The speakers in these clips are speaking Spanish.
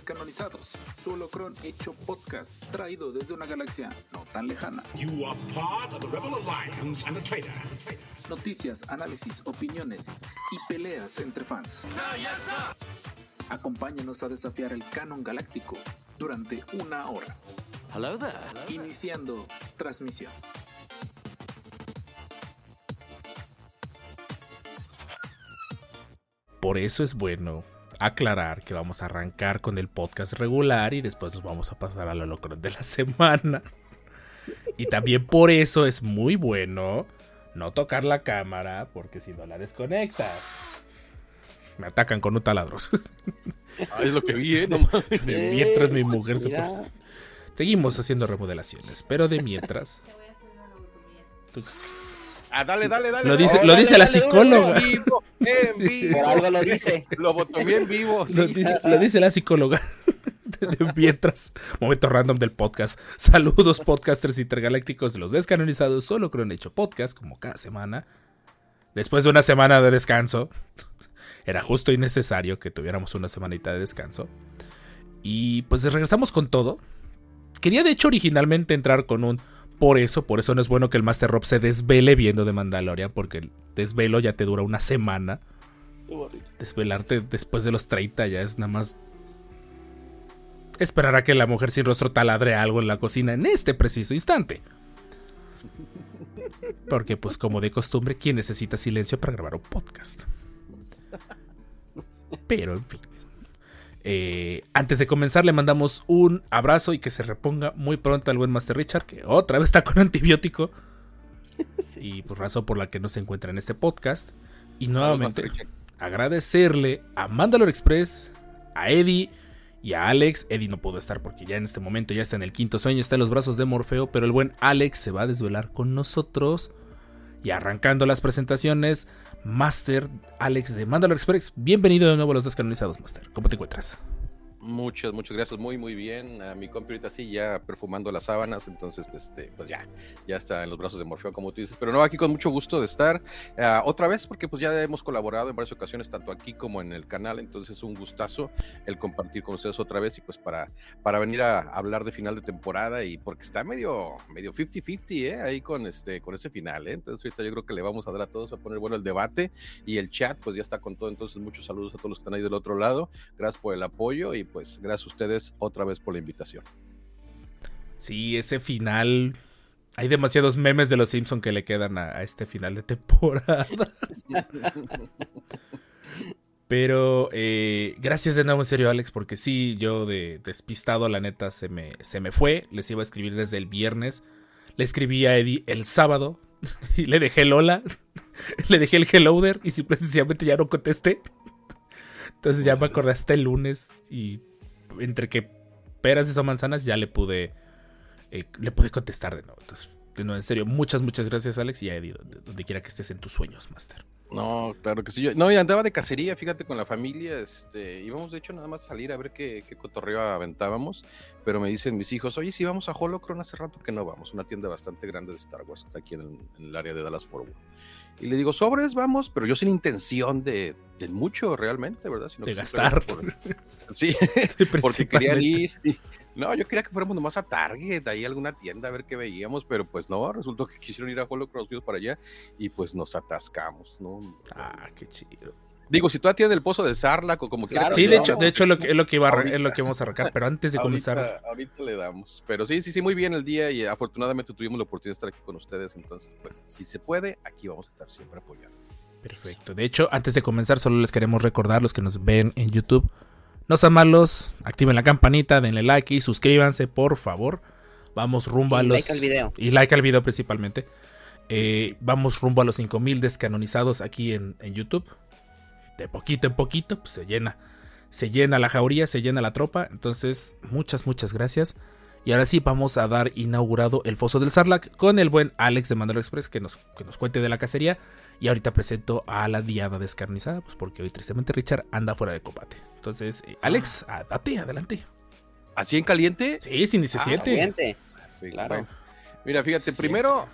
Descanonizados, solo cron hecho podcast, traído desde una galaxia no tan lejana. You are part of the Rebel Alliance and a traitor. Noticias, análisis, opiniones y peleas entre fans. Acompáñenos a desafiar el canon galáctico durante una hora. Hello there. Iniciando transmisión. Por eso es bueno aclarar que vamos a arrancar con el podcast regular y después nos vamos a pasar a lo loco de la semana. Y también por eso es muy bueno no tocar la cámara porque si no la desconectas. Me atacan con un taladro. Ah, es lo que vi, ¿eh? No mames. De mientras mi mujer se pone- Seguimos haciendo remodelaciones, pero de mientras. Tú- Ah, dale, dale, dale. Lo dice, Oh, lo dale, dice la dale, psicóloga. En vivo, en vivo. Por algo lo dice. Lo botomé en vivo. sí. Lo dice, lo dice la psicóloga. De, mientras, momento random del podcast. Saludos, podcasters intergalácticos de los descanonizados. Solo creo en hecho podcast, como cada semana. Después de una semana de descanso, era justo y necesario que tuviéramos una semanita de descanso. Y pues regresamos con todo. Quería, de hecho, originalmente entrar con un. Por eso, por eso no es bueno que el Master Rob se desvele viendo de Mandalorian, porque el desvelo ya te dura una semana. Desvelarte después de los 30 ya es nada más esperar a que la mujer sin rostro taladre algo en la cocina en este preciso instante. Porque pues como de costumbre, ¿quién necesita silencio para grabar un podcast? Pero en fin. Eh, antes de comenzar le mandamos un abrazo y que se reponga muy pronto al buen Master Richard, que otra vez está con antibiótico. Y pues razón por la que no se encuentra en este podcast. Y nuevamente agradecerle a Mandalore Express, a Eddie y a Alex. Eddie no pudo estar porque ya en este momento ya está en el quinto sueño, está en los brazos de Morfeo, pero el buen Alex se va a desvelar con nosotros. Y arrancando las presentaciones, Master Alex de Mandalore Express, bienvenido de nuevo a los descanonizados, Master. ¿Cómo te encuentras? Muchas, muchas gracias. Muy, muy bien. A mi compi ahorita sí, ya perfumando las sábanas. Entonces, este, pues ya, ya está en los brazos de Morfeo, como tú dices. Pero no, aquí con mucho gusto de estar ah, otra vez, porque pues ya hemos colaborado en varias ocasiones, tanto aquí como en el canal. Entonces, es un gustazo el compartir con ustedes otra vez y pues para, para venir a hablar de final de temporada y porque está medio, medio 50-50, ¿eh? Ahí con este, con ese final, ¿eh? Entonces, ahorita yo creo que le vamos a dar a todos a poner bueno el debate y el chat, pues ya está con todo. Entonces, muchos saludos a todos los que están ahí del otro lado. Gracias por el apoyo y pues gracias a ustedes otra vez por la invitación. Sí, ese final. Hay demasiados memes de los Simpson que le quedan a, este final de temporada. Pero eh, gracias de nuevo en serio, Alex, porque sí, yo de despistado, la neta, se me, se me fue. Les iba a escribir desde el viernes. Le escribí a Eddie el sábado y le dejé el hola. le dejé el hello there y simple y sencillamente ya no contesté. Entonces ya me acordé hasta el lunes y entre que peras y son manzanas ya le pude eh, le pude contestar de nuevo. Entonces, de nuevo, en serio, muchas, muchas gracias, Alex. Y a Eddie, donde, donde quiera que estés en tus sueños, Master. No, claro que sí. Yo, no, y andaba de cacería, fíjate, con la familia. Este, íbamos de hecho nada más a salir a ver qué, qué cotorreo aventábamos. Pero me dicen mis hijos, oye, si vamos a Holocron hace rato que no vamos, una tienda bastante grande de Star Wars, que está aquí en, en el área de Dallas Fort Worth. Y le digo, sobres, vamos, pero yo sin intención de, de mucho realmente, ¿verdad? Sino De gastar. por- sí, porque querían ir. No, yo quería que fuéramos nomás a Target, ahí a alguna tienda a ver qué veíamos, pero pues no, resultó que quisieron ir a Holocron fuimos para allá y pues nos atascamos, ¿no? Ah, qué chido. Digo, si todavía tienen el pozo de Sarlac o como quiera. Claro, Sí, de hecho, de hecho lo que, es lo que iba a, es lo que vamos a arrancar, pero antes de comenzar. ahorita, ahorita le damos. Pero sí, sí, sí, muy bien el día y afortunadamente tuvimos la oportunidad de estar aquí con ustedes. Entonces, pues, si se puede, aquí vamos a estar siempre apoyando. Perfecto. De hecho, antes de comenzar, solo les queremos recordar, los que nos ven en YouTube, no sean malos, activen la campanita, denle like y suscríbanse, por favor. Vamos rumbo a Y los. like al video. Y like al video principalmente. Eh, vamos rumbo a los 5000 descanonizados aquí en, en YouTube. De poquito en poquito, pues se llena. Se llena la jauría, se llena la tropa. Entonces, muchas, muchas gracias. Y ahora sí, vamos a dar inaugurado el foso del Sarlac con el buen Alex de Mandalore Express que nos, que nos cuente de la cacería. Y ahorita presento a la diada descarnizada, pues porque hoy tristemente Richard anda fuera de combate. Entonces, eh, Alex, ah, date, adelante. ¿Así en caliente? Sí, sin Ah, 17. Siguiente. Sí, Claro. bueno. Mira, fíjate, Sí, primero,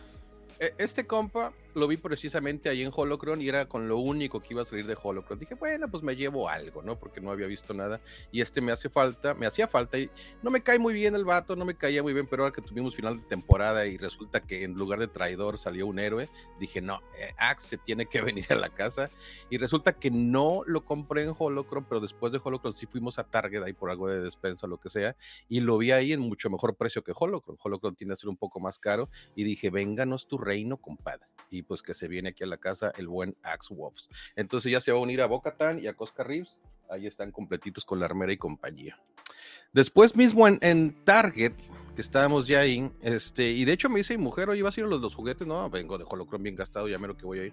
e- este compa lo vi precisamente ahí en Holocron y era con lo único que iba a salir de Holocron. Dije, bueno, pues me llevo algo, ¿no? Porque no había visto nada. Y este me hace falta, me hacía falta. Y no me cae muy bien el vato, no me caía muy bien, pero ahora que tuvimos final de temporada y resulta que en lugar de traidor salió un héroe, dije, no, eh, Axe tiene que venir a la casa. Y resulta que no lo compré en Holocron, pero después de Holocron sí fuimos a Target ahí por algo de despensa, lo que sea, y lo vi ahí en mucho mejor precio que Holocron. Holocron tiende a ser un poco más caro. Y dije, vénganos tu reino, compadre pues que se viene aquí a la casa el buen Axe Wolves. Entonces ya se va a unir a Bocatan y a Cosca Reeves. Ahí están completitos con la armera y compañía. Después mismo en, Target, que estábamos ya ahí, este, y de hecho me dice mi mujer, oye, ¿vas a ir a los, los juguetes? No, vengo de Holocron bien gastado, ya lo que voy a ir.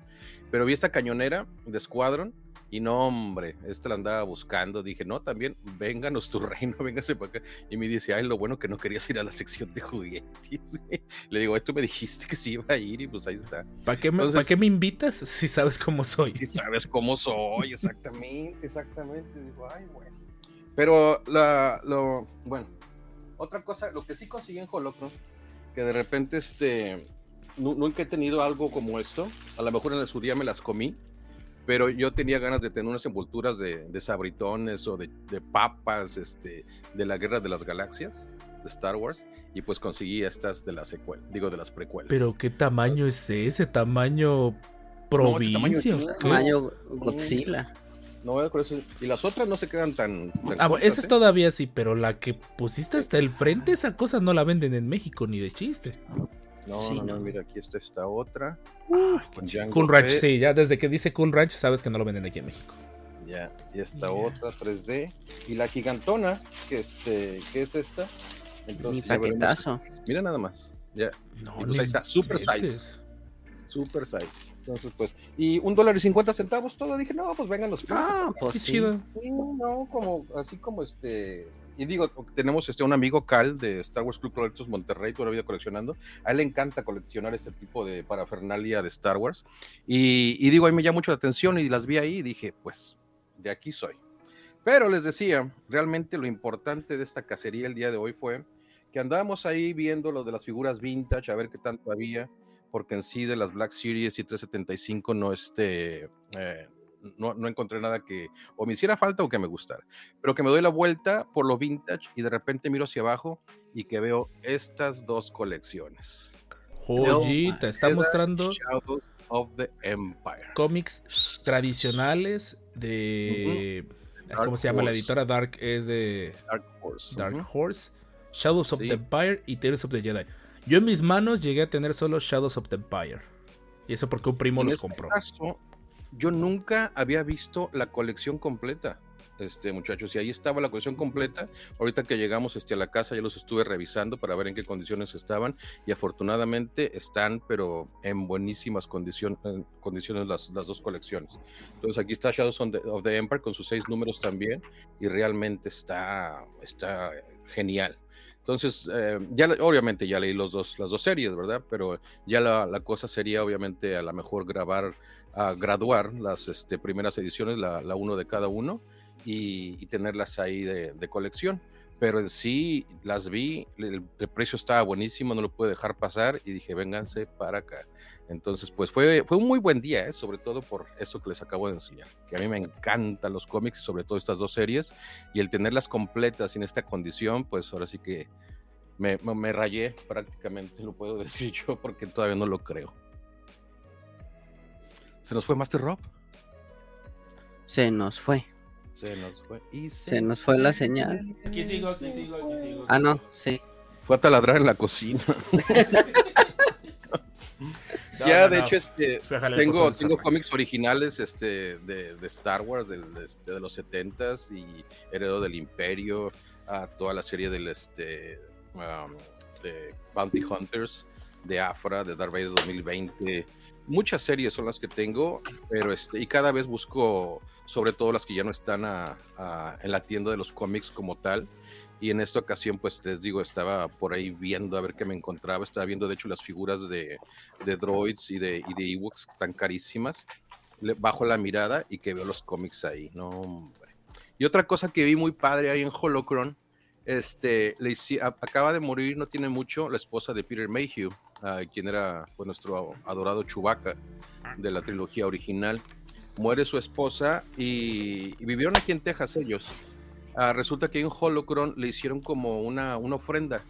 Pero vi esta cañonera de Squadron y no, hombre, esta la andaba buscando. Dije, no, también, vénganos tu reino, véngase para acá. Y me dice, ay, lo bueno que no querías ir a la sección de juguetes. Le digo, tú me dijiste que sí iba a ir y pues ahí está. ¿Para qué, me, ¿para qué me invitas si sabes cómo soy? Si sabes cómo soy, exactamente, exactamente. Digo, ay, bueno. Pero la, lo, bueno, otra cosa, lo que sí conseguí en Holocron, que de repente, este, nunca he tenido algo como esto. A lo mejor en su día me las comí pero yo tenía ganas de tener unas envolturas de, sabritones o de, papas este, de la Guerra de las Galaxias de Star Wars y pues conseguí estas de la secuela, digo de las precuelas. Pero qué tamaño es ese, tamaño provincia, tamaño, Godzilla. No, y las otras no se quedan tan. ah, bueno, esa es ¿eh? todavía sí, pero la que pusiste hasta el frente, esa cosa no la venden en México ni de chiste. No, no, mira, aquí está esta otra. cool Ranch, sí, ya desde que dice Cool Ranch sabes que no lo venden aquí en México. Ya, y esta otra 3D. Y la gigantona, que, este, que es esta. Entonces, paquetazo. Mira nada más. Ya. No, y pues ahí está, super size. Super size. Entonces, pues, y un dólar y cincuenta centavos todo. Dije, no, pues vengan los Ah, pues sí. chido. no, como, así como este y digo, tenemos este, un amigo Cal de Star Wars Club Colectos Monterrey, todavía coleccionando. A él le encanta coleccionar este tipo de parafernalia de Star Wars. Y, y digo, ahí me llama mucho la atención y las vi ahí y dije, pues, de aquí soy. Pero les decía, realmente lo importante de esta cacería el día de hoy fue que andábamos ahí viendo lo de las figuras vintage, a ver qué tanto había, porque en sí de las Black Series y 375 no este, eh, no, no, encontré nada que o me hiciera falta o que me gustara. Pero que me doy la vuelta por lo vintage y de repente miro hacia abajo y que veo estas dos colecciones. Joyita, está mostrando Shadows of the Empire. Cómics tradicionales de. ¿Cómo se llama la editora? Dark es de. Dark Horse. Dark Horse. Shadows of the Empire y Tales of the Jedi. Yo en mis manos llegué a tener solo Shadows of the Empire. Y eso porque un primo los este compró yo nunca había visto la colección completa, este muchachos, y ahí estaba la colección completa. Ahorita que llegamos este, a la casa ya los estuve revisando para ver en qué condiciones estaban y afortunadamente están, pero en buenísimas condiciones, las, las, dos colecciones. Entonces aquí está Shadows of the Empire con sus seis números también y realmente está, está genial. Entonces, eh, ya obviamente ya leí los dos, las dos series, ¿verdad? Pero ya la, la cosa sería obviamente a lo mejor grabar a graduar las este, primeras ediciones, la, la, uno de cada uno, y, tenerlas ahí de, colección. Pero en sí las vi, el, precio estaba buenísimo, no lo pude dejar pasar y dije, vénganse para acá. Entonces, pues fue, fue un muy buen día, ¿eh? sobre todo por eso que les acabo de enseñar, que a mí me encantan los cómics, sobre todo estas dos series, y el tenerlas completas en esta condición, pues ahora sí que me, me rayé prácticamente, lo puedo decir yo, porque todavía no lo creo. ¿Se nos fue Master Rob? Se nos fue. Se nos fue. Y se, nos fue la señal. Aquí sigo, aquí sigo, aquí sigo. ah, no, sí. Fue a taladrar en la cocina. ya, de hecho, este, tengo, tengo cómics originales este, de, de Star Wars de, este, de los 70s y Heredo del Imperio, a toda la serie del, este, um, de Bounty Hunters, de Afra, de Darth Vader 2020 muchas series son las que tengo, pero este, y cada vez busco sobre todo las que ya no están en la tienda de los cómics como tal. Y en esta ocasión, pues les digo, estaba por ahí viendo a ver qué me encontraba. Estaba viendo, de hecho, las figuras de, de droids y de, y de Ewoks que están carísimas. Bajo la mirada y que veo los cómics ahí. No. Y otra cosa que vi muy padre ahí en Holocron, este, le, acaba de morir, no tiene mucho, la esposa de Peter Mayhew, ah, quien era pues, nuestro adorado Chewbacca de la trilogía original. Muere su esposa y, y vivieron aquí en Texas ellos. Ah, resulta que en Holocron le hicieron como una, una ofrenda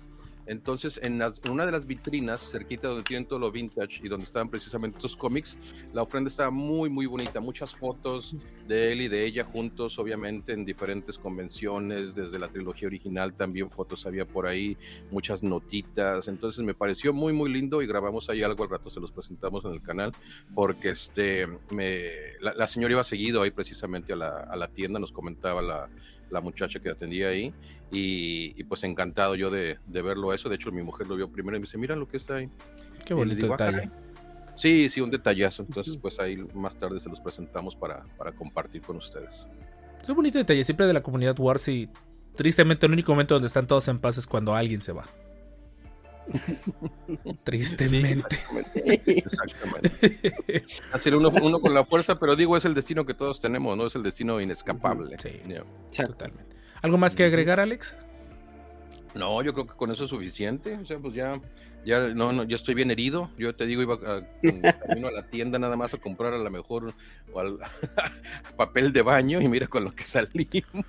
entonces, en, una de las vitrinas, cerquita donde tienen todo lo vintage y donde estaban precisamente estos cómics, la ofrenda estaba muy, muy bonita. Muchas fotos de él y de ella juntos, obviamente, en diferentes convenciones, desde la trilogía original también fotos había por ahí, muchas notitas. Entonces, me pareció muy, muy lindo y grabamos ahí algo al rato, se los presentamos en el canal, porque este, me, la, señora iba seguido ahí precisamente a la, a la tienda, nos comentaba la la muchacha que atendía ahí. Y, pues encantado yo de, verlo eso. De hecho, mi mujer lo vio primero y me dice, mira lo que está ahí. Qué bonito ah, detalle. sí, sí, un detallazo. Entonces, pues ahí más tarde se los presentamos para, para compartir con ustedes. Es un bonito detalle, siempre de la comunidad Wars y tristemente el único momento donde están todos en paz es cuando alguien se va. Tristemente. exactamente. Así uno, uno, con la fuerza, pero digo, es el destino que todos tenemos, ¿no? Es el destino inescapable. Sí, totalmente. ¿Algo más que agregar, Alex? No, yo creo que con eso es suficiente. O sea, pues ya, ya, no, no, ya estoy bien herido. Yo te digo, iba a, camino a la tienda nada más a comprar a lo mejor papel de baño y mira con lo que salimos.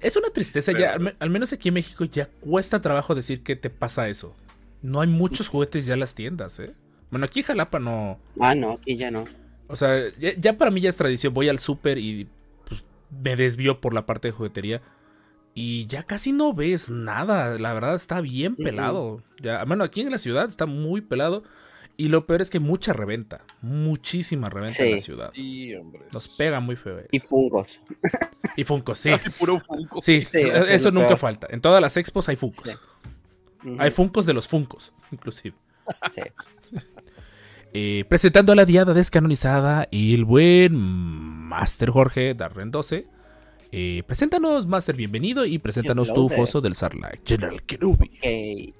Es una tristeza ya, al, menos aquí en México ya cuesta trabajo decir que te pasa eso. No hay muchos juguetes ya en las tiendas, ¿eh? Bueno, aquí en Jalapa no. Ah, no, aquí ya no. O sea, ya, para mí ya es tradición. Voy al súper y pues, me desvío por la parte de juguetería. Y ya casi no ves nada. La verdad está bien pelado. Ya, bueno, aquí en la ciudad está muy pelado. Y lo peor es que mucha reventa, muchísima reventa en la ciudad. Sí, hombre. Nos pega muy feo. Y fungos. Y fungos, sí. puro Sí, eso nunca falta. En todas las expos hay fungos. Hay fungos de los fungos, inclusive. Sí. Eh, presentando a la diada descanonizada y el buen Master Jorge Darren 12. Eh, preséntanos, Master, bienvenido y preséntanos tu foso del Sarlacc, General Kenobi. Okay.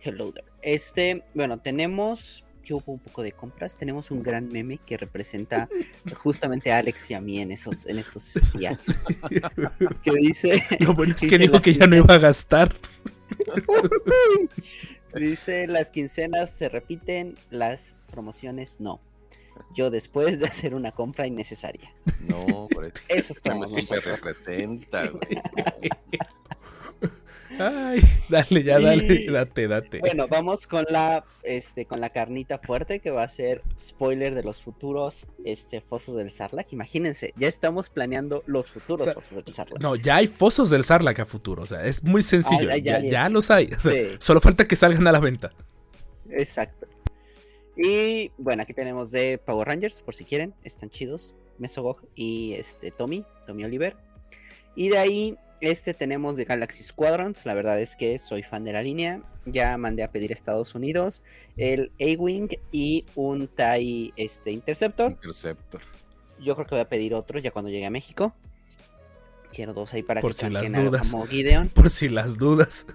Hello there. Este, bueno, tenemos que hubo un poco de compras. Tenemos un gran meme que representa justamente a Alex y a mí en esos, en estos días. que dice. Lo bueno es que dijo que ya no iba a gastar. dice las quincenas se repiten, las promociones no. Yo después de hacer una compra innecesaria. No, por eso. Eso siempre representa, güey. Ay, dale, ya dale, date, date. Bueno, vamos con la este con la carnita fuerte que va a ser spoiler de los futuros este fosos del Sarlacc. Imagínense, ya estamos planeando los futuros fosos del Sarlacc. No, ya hay fosos del Sarlacc a futuro, o sea, es muy sencillo, ah, ya, los hay. Solo falta que salgan a la venta. Exacto. Y bueno, aquí tenemos de Power Rangers, por si quieren, están chidos. Mesogog y este Tommy, Tommy Oliver. Y de ahí este tenemos de Galaxy Squadrons, la verdad es que soy fan de la línea. Ya mandé a pedir a Estados Unidos el A-Wing y un TIE este, Interceptor. Interceptor. Yo creo que voy a pedir otro ya cuando llegue a México. Quiero dos ahí para Por que si las dudas. como Gideon. Por si las dudas.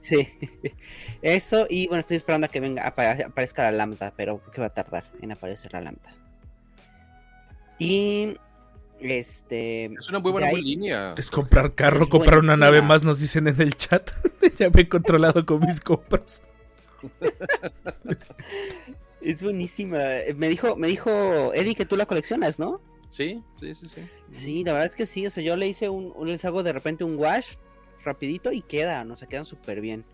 Sí, eso y bueno, estoy esperando a que venga aparezca la lambda, pero que va a tardar en aparecer la lambda. Y este. Es una muy buena línea. Es comprar carro, comprar una nave más, nos dicen en el chat. ya me he controlado con mis compras. es buenísima. Me dijo, me dijo Eddie que tú la coleccionas, ¿no? Sí, sí, sí, sí. Sí, la verdad es que sí. O sea, yo le hice un, les hago de repente un wash rapidito y queda, ¿no? O sea, quedan súper bien.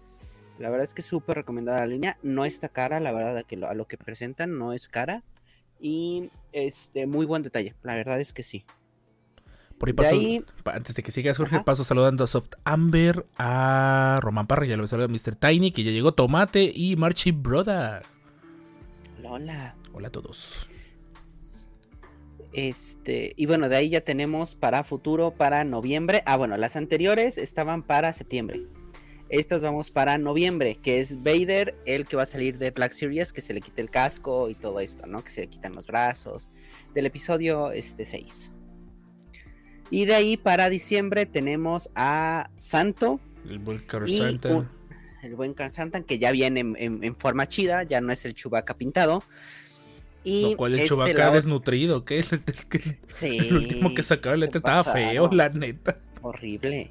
La verdad es que es súper recomendada la línea. No está cara, la verdad, que a lo que presentan no es cara. Y este, muy buen detalle. La verdad es que sí. Por ahí paso, antes de que sigas, Jorge, paso saludando a Soft Amber, a Roman Parra, ya lo saludo a Mr. Tiny, que ya llegó Tomate y Marchi Brother. Hola. Hola a todos. Este, y bueno, de ahí ya tenemos para futuro, para noviembre. Ah, bueno, las anteriores estaban para septiembre. Estas vamos para noviembre, que es Vader, el que va a salir de Black Series, que se le quite el casco y todo esto, ¿no? Que se le quitan los brazos. Del episodio este, 6. Y de ahí para diciembre tenemos a Santo. El buen Santan. El buen Santan que ya viene en, forma chida, ya no es el Chubaca pintado. Y Lo cual el este desnutrido, ¿qué? El, sí, el último que sacaba el estaba feo, la neta. Horrible.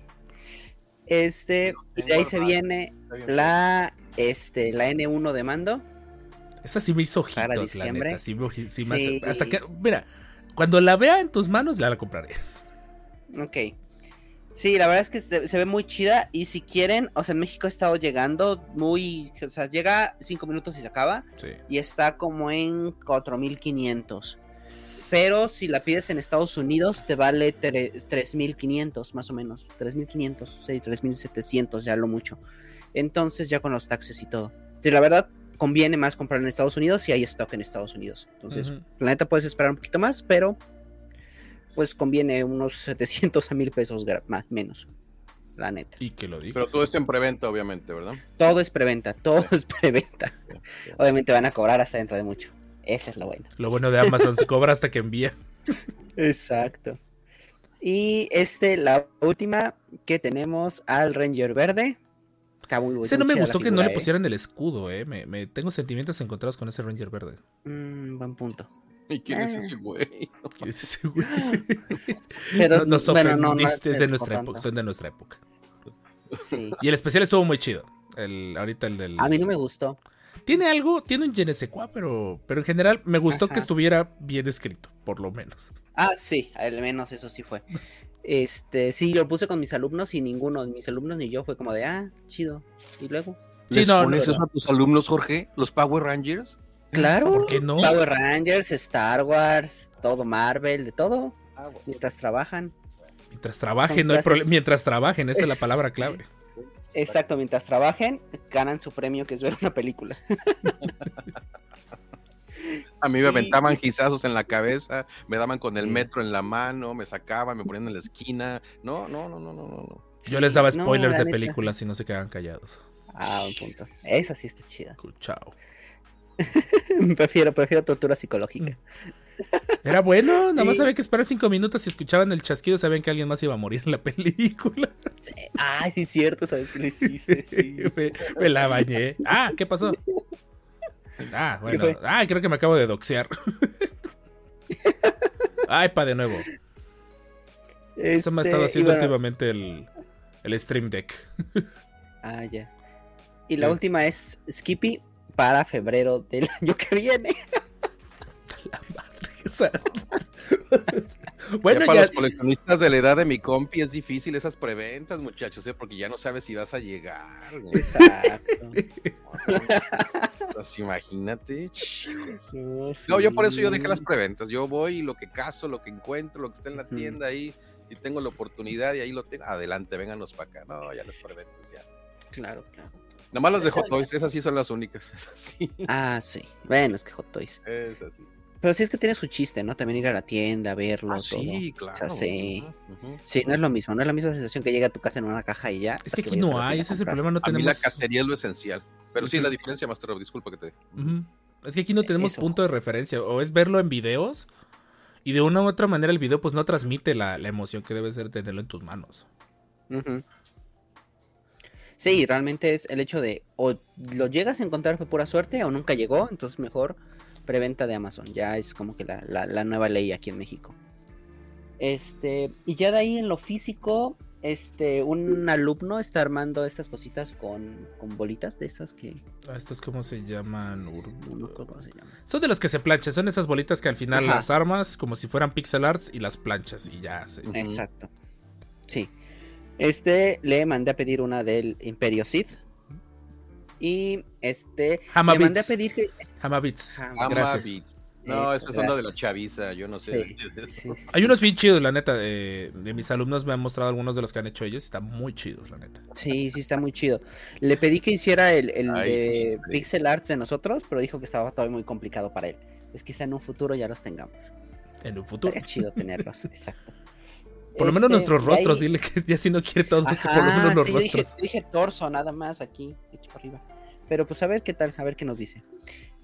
Este, y de ahí se viene la este, la N1 de mando. Esa sí me hizo ojitos, la neta. Sí me, oji- sí me hace- Sí. hasta que, mira, cuando la vea en tus manos, ya la compraré. Ok. Sí, la verdad es que se, se ve muy chida. Y si quieren, o sea, en México ha estado llegando muy. O sea, llega 5 minutos y se acaba. Sí. Y está como en 4500. Pero si la pides en Estados Unidos, te vale tre- 3500 más o menos. 3500, sí, 3700, ya lo mucho. Entonces, ya con los taxes y todo. Sí, la verdad, conviene más comprar en Estados Unidos si hay stock en Estados Unidos. Entonces, Ujú. la neta puedes esperar un poquito más, pero pues conviene unos 700 a 1000 pesos más, menos. La neta. Y que lo digas. Pero todo esto en preventa, obviamente, ¿verdad? Todo es preventa, todo es preventa. Obviamente van a cobrar hasta dentro de mucho. Esa es la buena. Lo bueno de Amazon se cobra hasta que envía. Exacto. Y este, la última que tenemos al Ranger Verde. Está muy Ese no me gustó que no le ¿eh? pusieran el escudo, eh. Me, me- tengo sentimientos encontrados con ese Ranger verde. Mm, buen punto. ¿Y quién es ese güey? ¿Quién es ese güey? Pero, No, nos bueno, no, no es de nuestra época, son de nuestra época. Sí. Y el especial estuvo muy chido. El, ahorita el del. A mí no me gustó. Tiene algo, tiene un je ne sais quoi, pero, pero en general me gustó Ajá. que estuviera bien escrito, por lo menos. Ah, sí, al menos eso sí fue. Este, sí, lo puse con mis alumnos y ninguno de mis alumnos ni yo fue como de, ah, chido. Y luego, Sí, ¿Les no, pones no. a tus alumnos, Jorge? ¿Los Power Rangers? Claro. ¿Por qué no? Power Rangers, Star Wars, todo Marvel, de todo. Mientras trabajan. Mientras trabajen, Son no hay problema. Mientras trabajen, esa es la palabra clave. Exacto, mientras trabajen, ganan su premio que es ver una película. A mí me aventaban gizazos en la cabeza, me daban con el metro en la mano, me sacaban, me ponían en la esquina. No, no, no, no, no, no. Yo les daba no, spoilers de películas y no se quedaban callados. Ah, un punto. Esa sí está chida. Chao. prefiero, prefiero tortura psicológica. Era bueno, nada más Sí. había que esperar cinco minutos y escuchaban el chasquido, sabían que alguien más iba a morir en la película. Sí. Ay, sí, cierto, sabes que lo hiciste, sí. me, me la bañé. Ah, ¿qué pasó? Ah, bueno. Ah, creo que me acabo de doxear. Ay, pa, de nuevo. Eso me ha estado Este, haciendo bueno, últimamente el, el Stream Deck. Ah, ya. Y la Sí. última es Skippy para febrero del año que viene. O sea, Bueno, ya para ya, los coleccionistas de la edad de mi compi es difícil esas preventas, muchachos, ¿eh? porque ya no sabes si vas a llegar. güey. Exacto. Pues imagínate. No, No, yo por eso yo dejé las preventas. Yo voy y lo que caso, lo que encuentro, lo que está en la tienda ahí. Si tengo la oportunidad y ahí lo tengo, adelante, vénganos para acá. No, ya las preventas ya. Claro, claro. Nomás las de Hot Toys, esas sí son las únicas. Esas sí. Ah, sí. Bueno, es que Hot Toys. Esas sí. Pero sí es que tiene su chiste, ¿no? También ir a la tienda, verlo, Ah, todo. sí, claro. sí. Sí, no es lo mismo, no es la misma sensación que llega a tu casa en una caja y ya. es que aquí no hay, ese es el problema, no A mí la tenemos... cacería es lo esencial. Pero sí, la diferencia, Master, disculpa que te. Ujú. Es que aquí no tenemos Eso. punto de referencia, o es verlo en videos, y de una u otra manera el video pues no transmite la, la emoción que debe ser tenerlo en tus manos. Sí, realmente es el hecho de o lo llegas a encontrar fue pura suerte o nunca llegó, entonces mejor preventa de Amazon. Ya es como que la, la- la nueva ley aquí en México. Este, y ya de ahí en lo físico, este, un alumno está armando estas cositas con, con bolitas de esas que Ah, Estos cómo se llaman... Ur- no cómo se llaman. Son de los que se planchan, son esas bolitas que al final Ajá. las armas como si fueran pixel arts y las planchas y ya se... Exacto. Sí. Este le mandé a pedir una del Imperio Sith. Y este le mandé a Hamabits. pedir que. Hamabits. Ham- Ama Gracias. No, Eso, esa es onda de la gracias. chaviza, yo no sé. Sí, sí, sí, Hay unos bien chidos, la neta. De, de mis alumnos me han mostrado algunos de los que han hecho ellos. Están muy chidos, la neta. Sí, sí, está muy chido. Le pedí que hiciera el, el Ay, de sí. Pixel Arts de nosotros, pero dijo que estaba todavía muy complicado para él. Es quizá en un futuro ya los tengamos. En un futuro. Estaría chido tenerlos, exacto. Por lo menos Este, nuestros ahí- rostros. Dile que ya si no quiere todo, que por lo menos los sí, yo dije, rostros. dije torso nada más aquí, hecho para arriba. Pero pues a ver qué tal, a ver qué nos dice.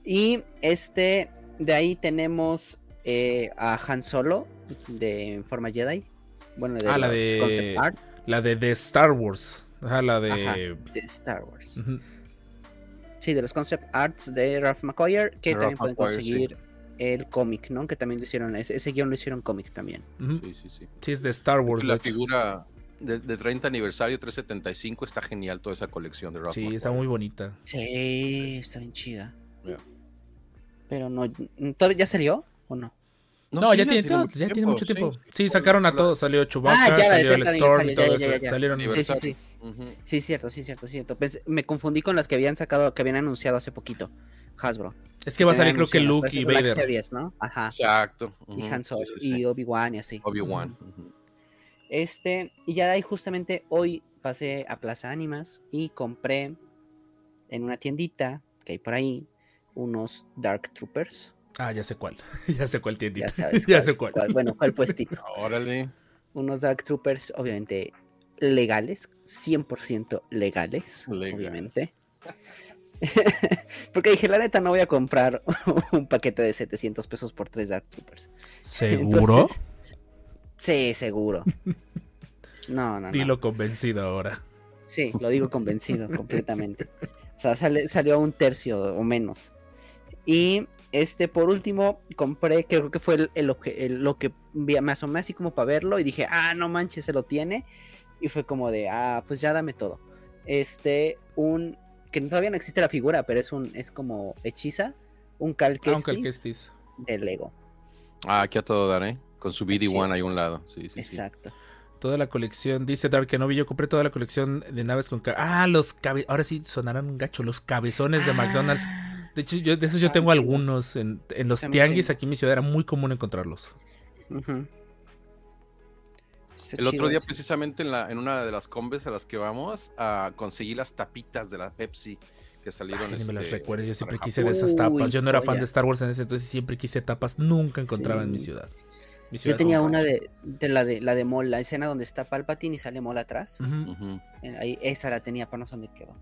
Y este, de ahí tenemos eh, a Han Solo de forma Jedi. Bueno, de Ah, la de- concept art La de, de Star Wars. Ajá, la de. Ajá. de Star Wars. Sí, de los concept arts de Ralph McCoyer, que Ralph también pueden sí. El cómic, ¿no? Que también lo hicieron, ese, ese guion lo hicieron cómic también. Sí, sí, sí. Sí, es de Star Wars. la figura, de, de 30 aniversario 375 está genial toda esa colección de Ralph Sí, McQuarrie. está muy bonita. Sí, está bien chida. Pero no, ¿todavía ya salió o no? No, sí, ya, tiene, todo- ya tiene mucho sí. tiempo. Sí, sacaron a todos. Salió Chewbacca, Ah, ya, salió el 30 Storm y todo ya, eso. ya, ya, ya. Salieron Sí, sí, Aniversario. Sí. Ujú. Sí, cierto, sí, cierto, cierto. Pues, me confundí con las que habían sacado, que habían anunciado hace poquito. Hasbro. Es que va a salir creo que Luke y Black Vader. Series, ¿no? Ajá. Exacto. Y Han Solo sí, sí, sí. y Obi-Wan y así. Obi-Wan. Este, y ya de ahí justamente hoy pasé a Plaza Ánimas y compré en una tiendita que hay por ahí unos Dark Troopers. Ah, ya sé cuál. ya sé cuál tiendita. Ya sabes. ya cuál- sé cuál. cuál- bueno, cuál puestito. Órale. Unos Dark Troopers, obviamente legales, 100% legales, Legal. obviamente. Porque dije, la neta, no voy a comprar un paquete de 700 pesos por tres Dark Troopers. ¿Seguro? Sí, seguro. No, no, no. Dilo convencido ahora. Sí, lo digo convencido completamente. O sea, sale- salió a un tercio o menos. Y este, por último, compré, creo que fue el, el el- lo que vi- me asomé así como para verlo y dije, ah, no manches, se lo tiene. Y fue como de, ah, pues ya dame todo. Este, un, que todavía no existe la figura, pero es un, es como hechiza, un Cal Aunque el Kestis que estés. de Lego. Ah, aquí a todo dar, ¿eh? Con su BD-1 ahí a un lado. Sí, sí, sí. Exacto. Toda la colección, dice Dark Kenobi, yo compré toda la colección de naves con... Ah, los cabe... Ahora sí sonarán un gacho, los cabezones de McDonald's. De hecho, yo, de esos yo Ah, tengo chido. algunos. En, en los También tianguis aquí en mi ciudad era muy común encontrarlos. Ujú. Está El otro día, eso. precisamente en, la, en una de las combes a las que vamos, ah, conseguí las tapitas de la Pepsi que salieron. Ay, ni me las este, recuerdes, yo siempre quise de esas tapas. Uy, Yo no era fan de Star Wars en ese entonces, siempre quise tapas, nunca encontraba en mi ciudad. Mi Yo tenía una de, de la de la de Mol, la escena donde está Palpatine y sale Mol atrás. Eh, Ahí, esa la tenía, para no sé dónde quedó.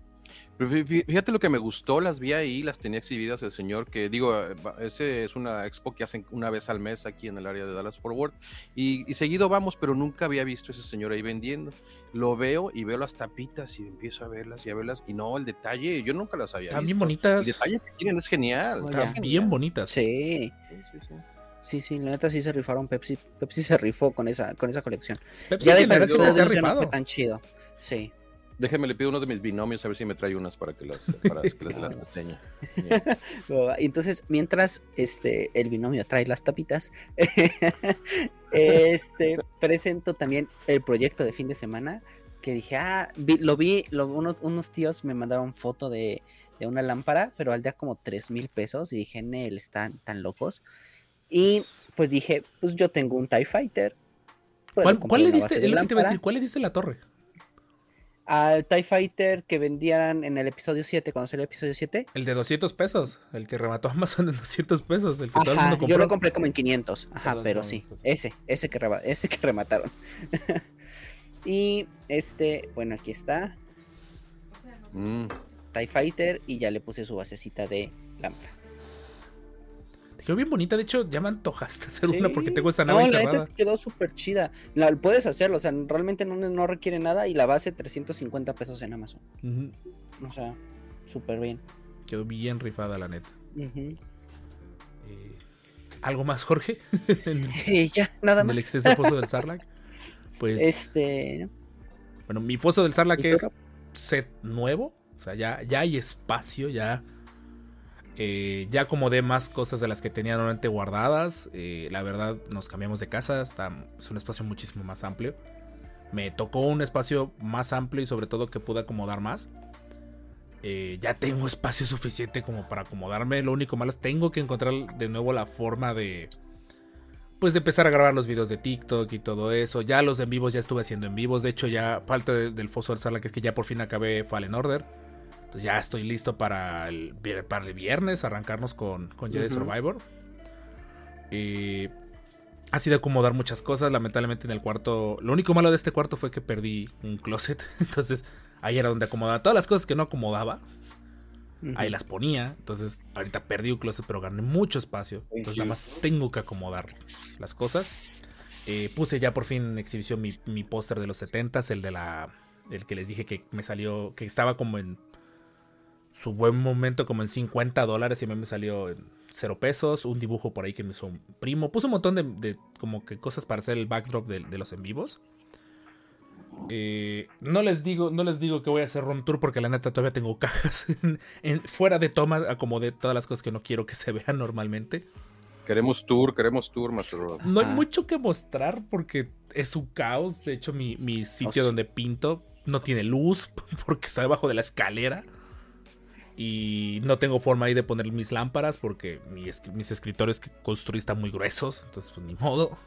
Pero Fíjate lo que me gustó, las vi ahí, las tenía exhibidas el señor, que digo, eh, ese es una expo que hacen una vez al mes aquí en el área de Dallas Forward, y, y seguido vamos, pero nunca había visto ese señor ahí vendiendo. Lo veo y veo las tapitas y empiezo a verlas y a verlas, y no, el detalle, yo nunca las había Están visto. bien El bonitas. detalle que tienen es genial. Están bien bonitas. Sí, Sí, sí, sí. sí, sí, la neta sí se rifaron Pepsi. Pepsi se rifó con esa, con esa colección. Pepsi ya de Pepsi se ha no rifado. fue tan chido. Sí. Déjame, le pido uno de mis binomios a ver si me trae unas para que las, para que les las enseñe. Y entonces, mientras este el binomio trae las tapitas, este presento también el proyecto de fin de semana que dije, ah, vi- lo vi, lo- unos, unos tíos me mandaron foto de, de una lámpara, pero al día como tres mil pesos y dije, Nel, están tan locos. Y pues dije, pues yo tengo un TIE Fighter. ¿Cuál, le diste? que te iba a lámpara". decir. ¿Cuál le diste la torre? Al TIE Fighter que vendían en el episodio 7, cuando salió el episodio 7. El de 200 pesos. El que remató Amazon en 200 pesos. El que todo el Ajá, mundo compró. yo lo compré como en 500, ajá, Perdón, pero no, sí, ese, ese que, reba- ese que remataron. y este, bueno, aquí está, Mm. TIE Fighter, y ya le puse su basecita de lámpara. Quedó bien bonita. De hecho, ya me antojaste hacer una porque tengo esta No, nave la neta quedó súper chida. La, puedes hacerlo, o sea, realmente no, no requiere nada y la base 350 pesos en Amazon. O sea, súper bien. Quedó bien rifada, la neta. Eh, ¿Algo más, Jorge? ya, nada en el más. extenso foso del Sarlacc. Pues, Este, bueno, mi foso del Sarlacc ¿y es set nuevo. O sea, ya, ya hay espacio, ya. Eh, ya acomodé más cosas de las que tenía normalmente guardadas. eh, la verdad, nos cambiamos de casa. Está, es un espacio muchísimo más amplio. Me tocó un espacio más amplio y sobre todo que pude acomodar más. Eh, ya tengo espacio suficiente como para acomodarme. Lo único malo es tengo que encontrar de nuevo la forma de. Pues de empezar a grabar los videos de TikTok y todo eso. Ya los en vivos ya estuve haciendo en vivos. De hecho, ya falta de- del foso del sala, que es que ya por fin acabé Fallen Order. Entonces ya estoy listo para el, para el viernes arrancarnos con, con Jedi. Survivor. Y ha sido acomodar muchas cosas. Lamentablemente en el cuarto. Lo único malo de este cuarto fue que perdí un closet. Entonces ahí era donde acomodaba todas las cosas que no acomodaba. Ahí las ponía. Entonces ahorita perdí un closet, pero gané mucho espacio. Entonces nada más tengo que acomodar las cosas. Eh, puse ya por fin en exhibición mi, mi póster de los 70s, el de la. El que les dije que me salió. Que estaba como en su buen momento, como en 50 dólares. Y a mí me salió en 0 pesos. Un dibujo por ahí que me hizo un primo. Puse un montón de, de como que cosas para hacer el backdrop de, de los en vivos. Eh, no les digo, no les digo que voy a hacer room tour porque la neta todavía tengo cajas en- en- fuera de toma, como de todas las cosas que no quiero que se vean normalmente. Queremos tour, queremos tour, Master Rob. No hay mucho que mostrar porque es un caos. De hecho, mi, mi sitio donde pinto no tiene luz porque está debajo de la escalera. Y no tengo forma ahí de poner mis lámparas porque mi es- mis escritorios que construí están muy gruesos. Entonces, pues ni modo.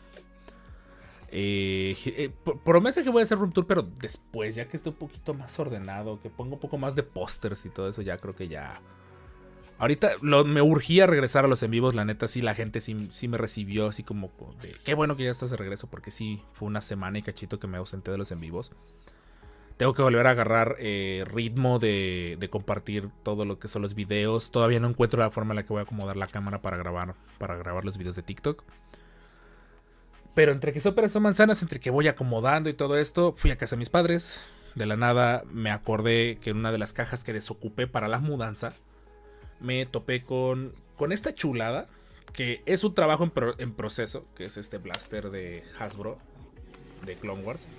Eh, eh, p- promesa que voy a hacer room tour, pero después, ya que esté un poquito más ordenado, que ponga un poco más de pósters y todo eso, ya creo que ya. Ahorita lo- me urgía regresar a los en vivos, la neta sí, la gente sí, sí me recibió así como de, qué bueno que ya estás de regreso, porque sí, fue una semana y cachito que me ausenté de los en vivos. Tengo que volver a agarrar eh, ritmo de, compartir todo lo que son los videos. Todavía no encuentro la forma en la que voy a acomodar la cámara para grabar, para grabar los videos de TikTok. Pero entre que son son manzanas, entre que voy acomodando y todo esto, fui a casa de mis padres. De la nada me acordé que en una de las cajas que desocupé para la mudanza, me topé con, con esta chulada, que es un trabajo en proceso, que es este blaster de Hasbro, de Clone Wars,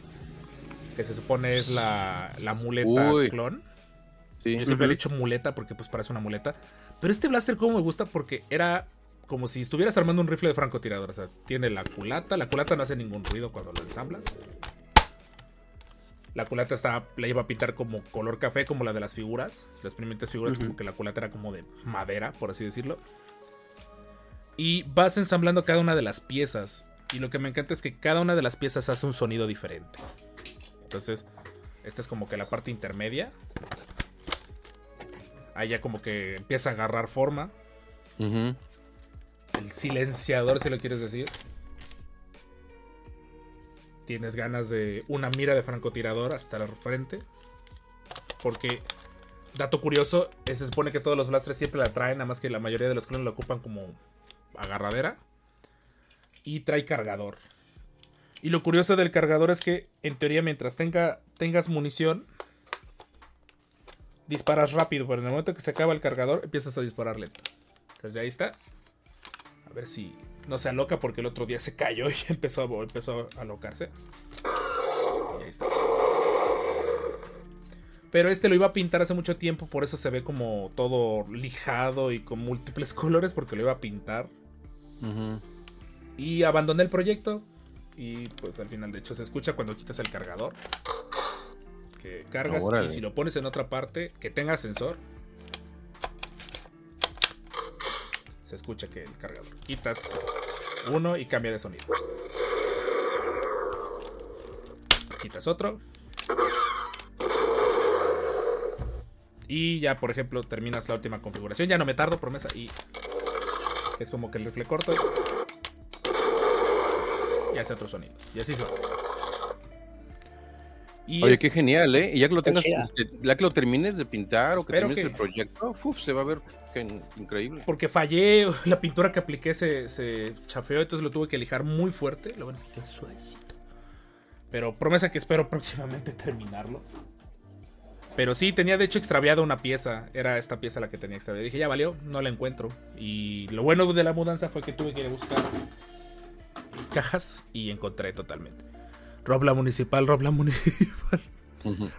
que se supone es la, la muleta Uy. clon. Sí. Yo siempre he dicho muleta porque pues parece una muleta. Pero este blaster como me gusta porque era como si estuvieras armando un rifle de francotirador. O sea, tiene la culata. La culata no hace ningún ruido cuando lo ensamblas. La culata está, la iba a pintar como color café, como la de las figuras. Las primeras figuras, como que la culata era como de madera, por así decirlo. Y vas ensamblando cada una de las piezas. Y lo que me encanta es que cada una de las piezas hace un sonido diferente. Entonces, esta es como que la parte intermedia. Ahí ya como que empieza a agarrar forma. El silenciador, si lo quieres decir. Tienes ganas de una mira de francotirador hasta el frente. Porque, dato curioso, se supone que todos los blasters siempre la traen, nada más que la mayoría de los clones lo ocupan como agarradera. Y trae cargador. Y lo curioso del cargador es que, en teoría, mientras tenga, tengas munición, disparas rápido, pero en el momento que se acaba el cargador, empiezas a disparar lento. Entonces ahí está. A ver si no se aloca porque el otro día se cayó y empezó a, empezó a alocarse. Y ahí está. Pero este lo iba a pintar hace mucho tiempo, por eso se ve como todo lijado y con múltiples colores, porque lo iba a pintar. Y abandoné el proyecto. Y pues al final, de hecho, se escucha cuando quitas el cargador. Que cargas Órale. y si lo pones en otra parte que tenga sensor. Se escucha que el cargador. Quitas uno y cambia de sonido. Quitas otro. Y ya, por ejemplo, terminas la última configuración. Ya no me tardo, promesa. Y es como que el rifle corto y hace otros sonidos. Y así se va. Y Oye, es- qué genial, ¿eh? Y ya que lo tengas, este, ya que lo termines de pintar o que termines que- el proyecto, uf, se va a ver increíble. Porque fallé, la pintura que apliqué se, se chafeó, entonces lo tuve que lijar muy fuerte. Lo bueno es que quedó suavecito. Pero promesa que espero próximamente terminarlo. Pero sí, tenía de hecho extraviado una pieza. Era esta pieza la que tenía extraviada. Dije, ya valió, no la encuentro. Y lo bueno de la mudanza fue que tuve que ir a buscar cajas y encontré totalmente. Rob la municipal, Rob la municipal.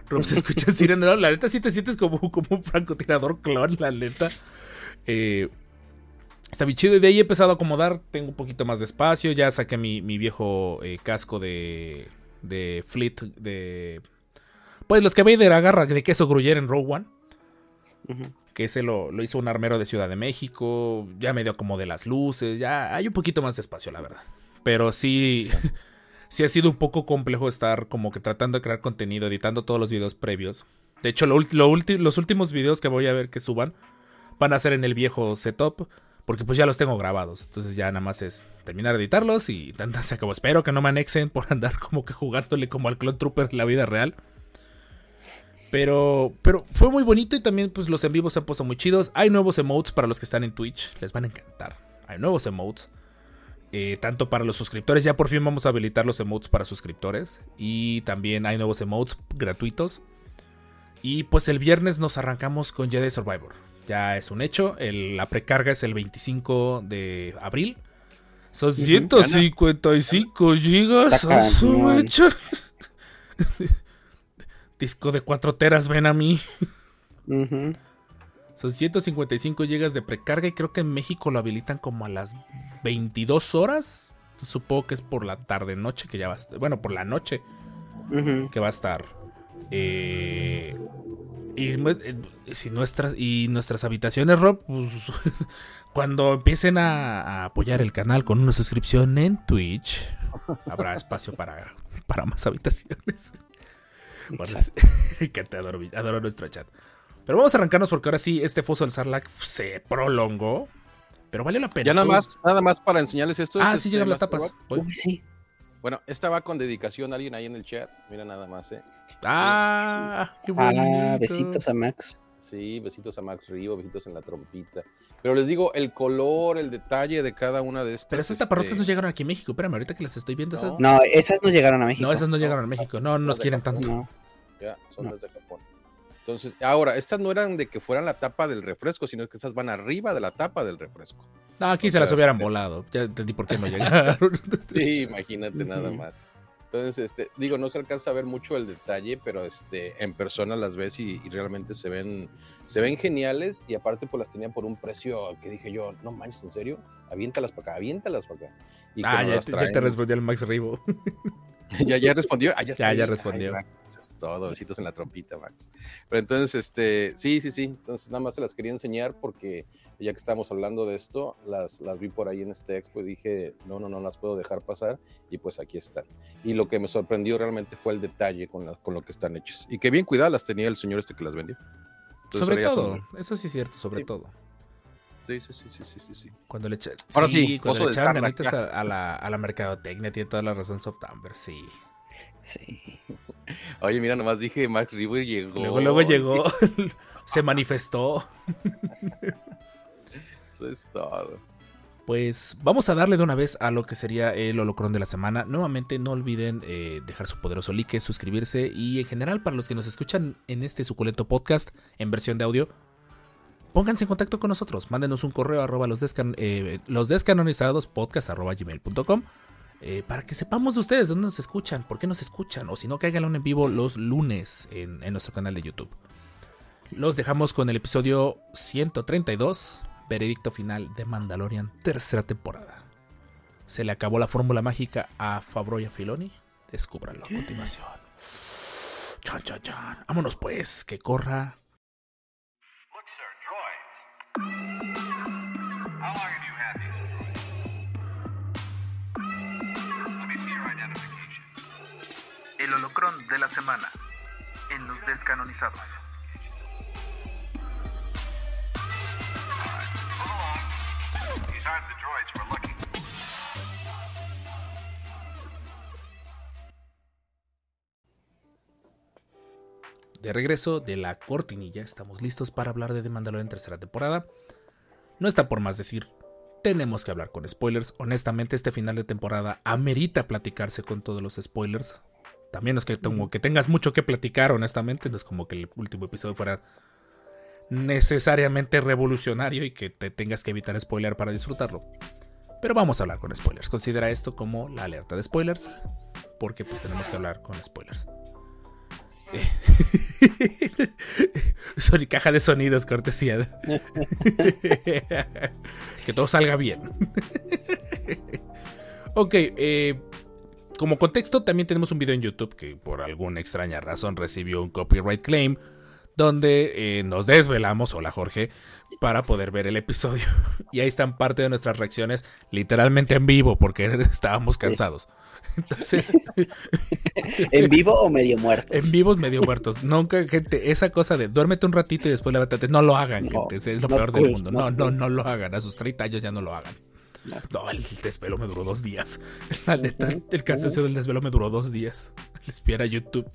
Rob se escucha en sirena. No, la neta sí te sientes como, como un francotirador clon, la neta. Eh, está bien chido. Y de ahí he empezado a acomodar. Tengo un poquito más de espacio. Ya saqué mi, mi viejo eh, casco de, de Fleet. De. Pues los que Vader agarra de queso Gruyere en Rogue One. Que ese lo, lo hizo un armero de Ciudad de México. Ya medio acomodé las luces. Ya hay un poquito más de espacio, la verdad. Pero sí. sí ha sido un poco complejo estar como que tratando de crear contenido, editando todos los videos previos. De hecho, lo los últimos videos que voy a ver que suban van a ser en el viejo setup. Porque pues ya los tengo grabados. Entonces ya nada más es terminar de editarlos y tan, tan, se acabó. Espero que no me anexen por andar como que jugándole como al Clone Trooper la vida real. Pero, pero fue muy bonito y también pues los en vivos se han puesto muy chidos. Hay nuevos emotes para los que están en Twitch. Les van a encantar. Hay nuevos emotes. Eh, tanto para los suscriptores. Ya por fin vamos a habilitar los emotes para suscriptores. Y también hay nuevos emotes gratuitos. Y pues el viernes nos arrancamos con Jedi Survivor. Ya es un hecho. el- la precarga es el 25 de abril. Son 155 gigas. A su mecha. Disco de 4 teras, ven a mí. Son 155 GB de precarga y creo que en México lo habilitan como a las 22 horas. Supongo que es por la tarde noche que ya va a estar. Bueno, por la noche que va a estar. Eh, y, mu- eh, si nuestras, y nuestras habitaciones, Rob, pues, cuando empiecen a, a apoyar el canal con una suscripción en Twitch, habrá espacio para, para más habitaciones. Bueno, que te adoro, adoro nuestro chat. Pero vamos a arrancarnos porque ahora sí, este foso del Sarlacc se prolongó. Pero vale la pena. Ya nada más, nada más para enseñarles esto. Ah, es, sí este, llegan las tapas. Uy, sí. Bueno, esta va con dedicación a alguien ahí en el chat. Mira nada más, ¿eh? Ah, qué Ah, bonito. besitos a Max. Sí, besitos a Max Rivo, besitos en la trompita. Pero les digo, el color, el detalle de cada una de estas. Pero esas este, taparroscas no llegaron aquí a México. Espérame, ahorita que las estoy viendo. Esas... No. No, esas no llegaron a México. No, esas no llegaron a México. No, no nos quieren tanto. No. Ya, son No. las de. Entonces, ahora, estas no eran de que fueran la tapa del refresco, sino que estas van arriba de la tapa del refresco. No, aquí se las hubieran este- volado. Ya entendí por qué no llegaron. Sí, imagínate nada más. Entonces, este, digo, no se alcanza a ver mucho el detalle, pero este, en persona las ves y, y realmente se ven, se ven geniales y aparte pues las tenían por un precio que dije yo, no manches, ¿en serio? Aviéntalas para acá, aviéntalas para acá. Y ah, ya las te, ya te traen. respondió el Max Rivo. ya, ya respondió. Ah, ya, Ya, respondió. Ay, Max, eso es todo, besitos en la trompita, Max. Pero entonces, este, sí, sí, sí. Entonces, nada más se las quería enseñar porque ya que estábamos hablando de esto, las, las vi por ahí en este expo y dije, no, no, no las puedo dejar pasar. Y pues aquí están. Y lo que me sorprendió realmente fue el detalle con, la- con lo que están hechas. Y que bien cuidadas las tenía el señor este que las vendió. Entonces, sobre todo. son- Eso sí es cierto, sobre Sí. todo. Sí, sí, sí, sí, sí. Cuando le echa- Ahora sí, sí, cuando le echaban ganitas a, a la, a la mercadotecnia, tiene toda la razón Softamber, sí. Sí. Oye, mira, nomás dije Max River llegó. Luego, luego llegó, se manifestó. Eso es todo. Pues vamos a darle de una vez a lo que sería el holocrón de la semana. Nuevamente no olviden eh, dejar su poderoso like, suscribirse y en general para los que nos escuchan en este suculento podcast en versión de audio, pónganse en contacto con nosotros. Mándenos un correo arroba los, eh, descanonizados podcast eh, para que sepamos de ustedes dónde nos escuchan, por qué nos escuchan o si no caigan en vivo los lunes en, nuestro canal de YouTube. Los dejamos con el episodio 132, veredicto final de Mandalorian, tercera temporada. ¿Se le acabó la fórmula mágica a Fabro y a Filoni? Descúbranlo a continuación. Chan, chan, chan. Vámonos pues, que corra. El holocrón de la semana en los descanonizados. Move along. These aren't the droids we're looking De regreso de la cortinilla, estamos listos para hablar de The Mandalorian tercera temporada. No está por más decir, tenemos que hablar con spoilers. Honestamente, este final de temporada amerita platicarse con todos los spoilers. También es que como que tengas mucho que platicar, honestamente. No es como que el último episodio fuera necesariamente revolucionario y que te tengas que evitar spoiler para disfrutarlo. Pero vamos a hablar con spoilers. Considera esto como la alerta de spoilers. Porque pues tenemos que hablar con spoilers. Sony caja de sonidos, cortesía. que todo salga bien. ok, eh, como contexto, también tenemos un video en YouTube que por alguna extraña razón recibió un copyright claim. Donde eh, nos desvelamos, hola Jorge, para poder ver el episodio. Y ahí están parte de nuestras reacciones, literalmente en vivo, porque estábamos cansados. Entonces, ¿En vivo o medio muertos? en vivos medio muertos. Nunca, gente, esa cosa de duérmete un ratito y después levántate. No lo hagan, No, gente. Es lo peor del mundo. No, no, cool. no lo hagan. A sus 30 años ya no lo hagan. No. El desvelo me duró dos días. La neta, el cansancio del desvelo me duró dos días. El espiar a YouTube.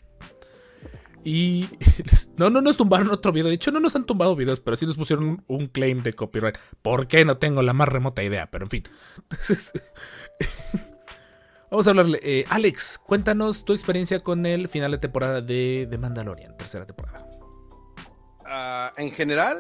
Y no, no nos tumbaron otro video. De hecho, no nos han tumbado videos, pero sí nos pusieron un, claim de copyright. ¿Por qué? No tengo la más remota idea, pero en fin. Vamos a hablarle. Eh, Alex, cuéntanos tu experiencia con el final de temporada de, de Mandalorian, tercera temporada. Ah, en general,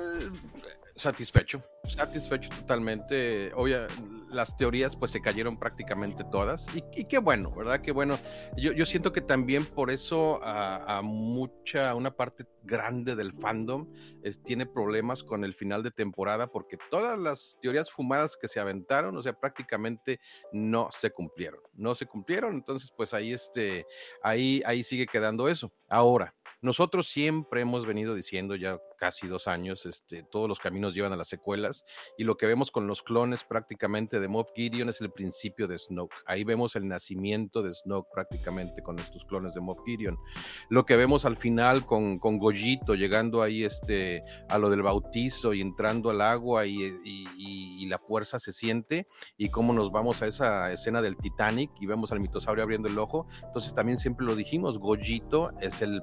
Satisfecho, satisfecho totalmente. Obvia, las teorías pues se cayeron prácticamente todas y, qué bueno, ¿verdad? Qué bueno. Yo, yo siento que también por eso a, mucha, una parte grande del fandom tiene problemas con el final de temporada porque todas las teorías fumadas que se aventaron, o sea, prácticamente no se cumplieron, no se cumplieron. Entonces pues ahí, este, ahí, ahí sigue quedando eso. Ahora. Nosotros siempre hemos venido diciendo ya casi dos años, este, todos los caminos llevan a las secuelas y lo que vemos con los clones prácticamente de Moff Gideon es el principio de Snoke. Ahí vemos el nacimiento de Snoke prácticamente con estos clones de Moff Gideon. Lo que vemos al final con, con Gojito llegando ahí este, a lo del bautizo y entrando al agua y, y- y- y la fuerza se siente y cómo nos vamos a esa escena del Titanic y vemos al mitosaurio abriendo el ojo. Entonces también siempre lo dijimos, Gojito es el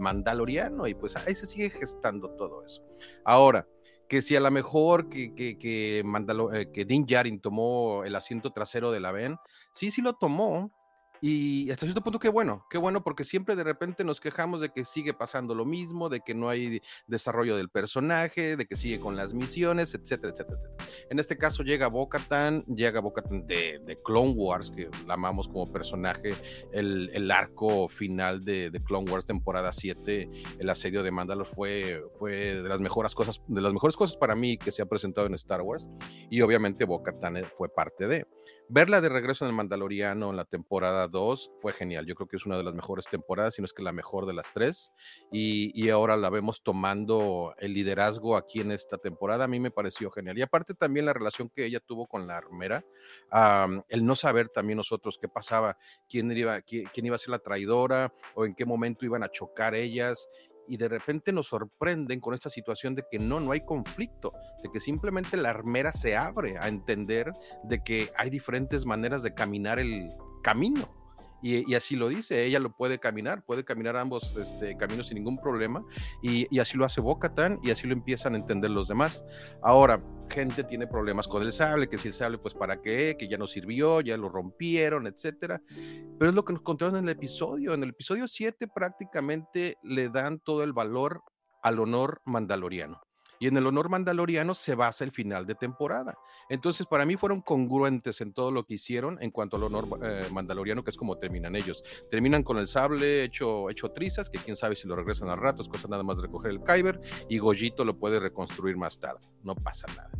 y pues ahí se sigue gestando todo eso. Ahora, que si a lo mejor que, que, que, Mandalo- eh, que Din Djarin tomó el asiento trasero de la Ben, sí, sí lo tomó. Y hasta cierto punto, qué bueno, qué bueno, porque siempre de repente nos quejamos de que sigue pasando lo mismo, de que no hay desarrollo del personaje, de que sigue con las misiones, etcétera, etcétera, etcétera. En este caso llega Bo-Katan, llega Bo-Katan de, de Clone Wars, que la amamos como personaje, el, el arco final de, de Clone Wars temporada 7, el asedio de Mandalor fue, fue de las mejores cosas, de las mejores cosas para mí que se ha presentado en Star Wars, y obviamente Bo-Katan fue parte de. Verla de regreso en el Mandaloriano en la temporada 2 fue genial. Yo creo que es una de las mejores temporadas, si no es que la mejor de las tres. Y, ahora la vemos tomando el liderazgo aquí en esta temporada. A mí me pareció genial. Y aparte también la relación que ella tuvo con la armera, el no saber también nosotros qué pasaba, quién iba, quién iba a ser la traidora o en qué momento iban a chocar ellas. Y de repente nos sorprenden con esta situación de que no, no hay conflicto, de que simplemente la armera se abre a entender de que hay diferentes maneras de caminar el camino. Y, así lo dice, ella lo puede caminar, puede caminar ambos este, caminos sin ningún problema, y, así lo hace Bocatan y así lo empiezan a entender los demás. Ahora, gente tiene problemas con el sable, que si el sable, pues para qué, que ya no sirvió, ya lo rompieron, etcétera. Pero es lo que nos contaron en el episodio. En el episodio 7 prácticamente le dan todo el valor al honor mandaloriano. Y en el honor mandaloriano se basa el final de temporada. Entonces, para mí fueron congruentes en todo lo que hicieron en cuanto al honor eh, mandaloriano, que es como terminan ellos. Terminan con el sable hecho, hecho trizas, que quién sabe si lo regresan al rato, es cosa nada más de recoger el Kyber, y Gojito lo puede reconstruir más tarde. No pasa nada.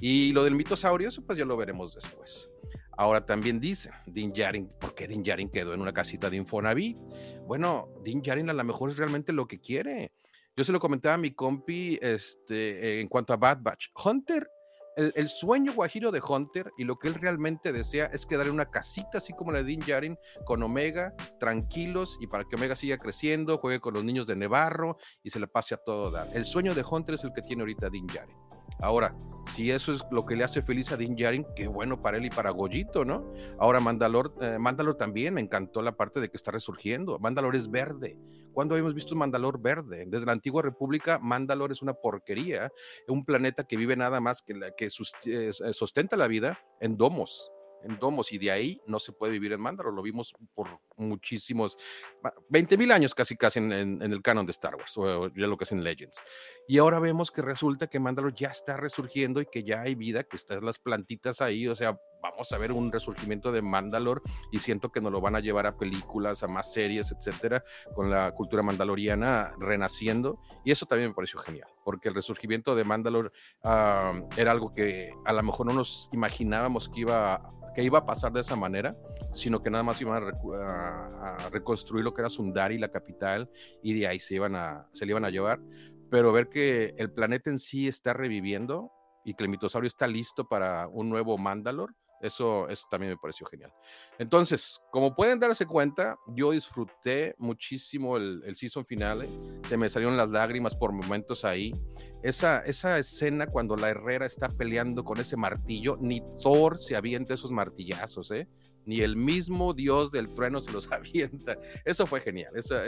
Y lo del mitosaurio, eso pues ya lo veremos después. Ahora también dice Din Djarin, ¿por qué Din Djarin quedó en una casita de Infonavit? Bueno, Din Djarin a lo mejor es realmente lo que quiere. Yo se lo comentaba a mi compi este, en cuanto a Bad Batch. Hunter, el, sueño guajiro de Hunter y lo que él realmente desea es quedar en una casita así como la de Din Djarin con Omega, tranquilos y para que Omega siga creciendo, juegue con los niños de Nevarro y se le pase a todo dar. El sueño de Hunter es el que tiene ahorita Din Djarin. Ahora, si eso es lo que le hace feliz a Din Djarin, qué bueno para él y para Goyito, ¿no? Ahora Mandalor, eh, Mandalor también me encantó la parte de que está resurgiendo. Mandalor es verde. ¿Cuándo habíamos visto un Mandalor verde? Desde la antigua república, Mandalor es una porquería, un planeta que vive nada más que, la, que eh, sustenta la vida en domos en domos y de ahí no se puede vivir en Mandalor, lo vimos por muchísimos, 20 mil años casi casi en, el canon de Star Wars, o ya lo que es en Legends. Y ahora vemos que resulta que Mandalor ya está resurgiendo y que ya hay vida, que están las plantitas ahí, o sea, vamos a ver un resurgimiento de Mandalor y siento que nos lo van a llevar a películas, a más series, etcétera, con la cultura mandaloriana renaciendo y eso también me pareció genial, porque el resurgimiento de Mandalor uh, era algo que a lo mejor no nos imaginábamos que iba que iba a pasar de esa manera, sino que nada más iban a, a, a, reconstruir lo que era Sundari, la capital, y de ahí se, iban a, se le iban a llevar. Pero ver que el planeta en sí está reviviendo y que el mitosaurio está listo para un nuevo Mandalor, eso, eso también me pareció genial. Entonces, como pueden darse cuenta, yo disfruté muchísimo el, el season finale. Se me salieron las lágrimas por momentos ahí. Esa, esa escena cuando la Herrera está peleando con ese martillo, ni Thor se avienta esos martillazos, ¿eh? Ni el mismo dios del trueno se los avienta. Eso fue genial. Esa,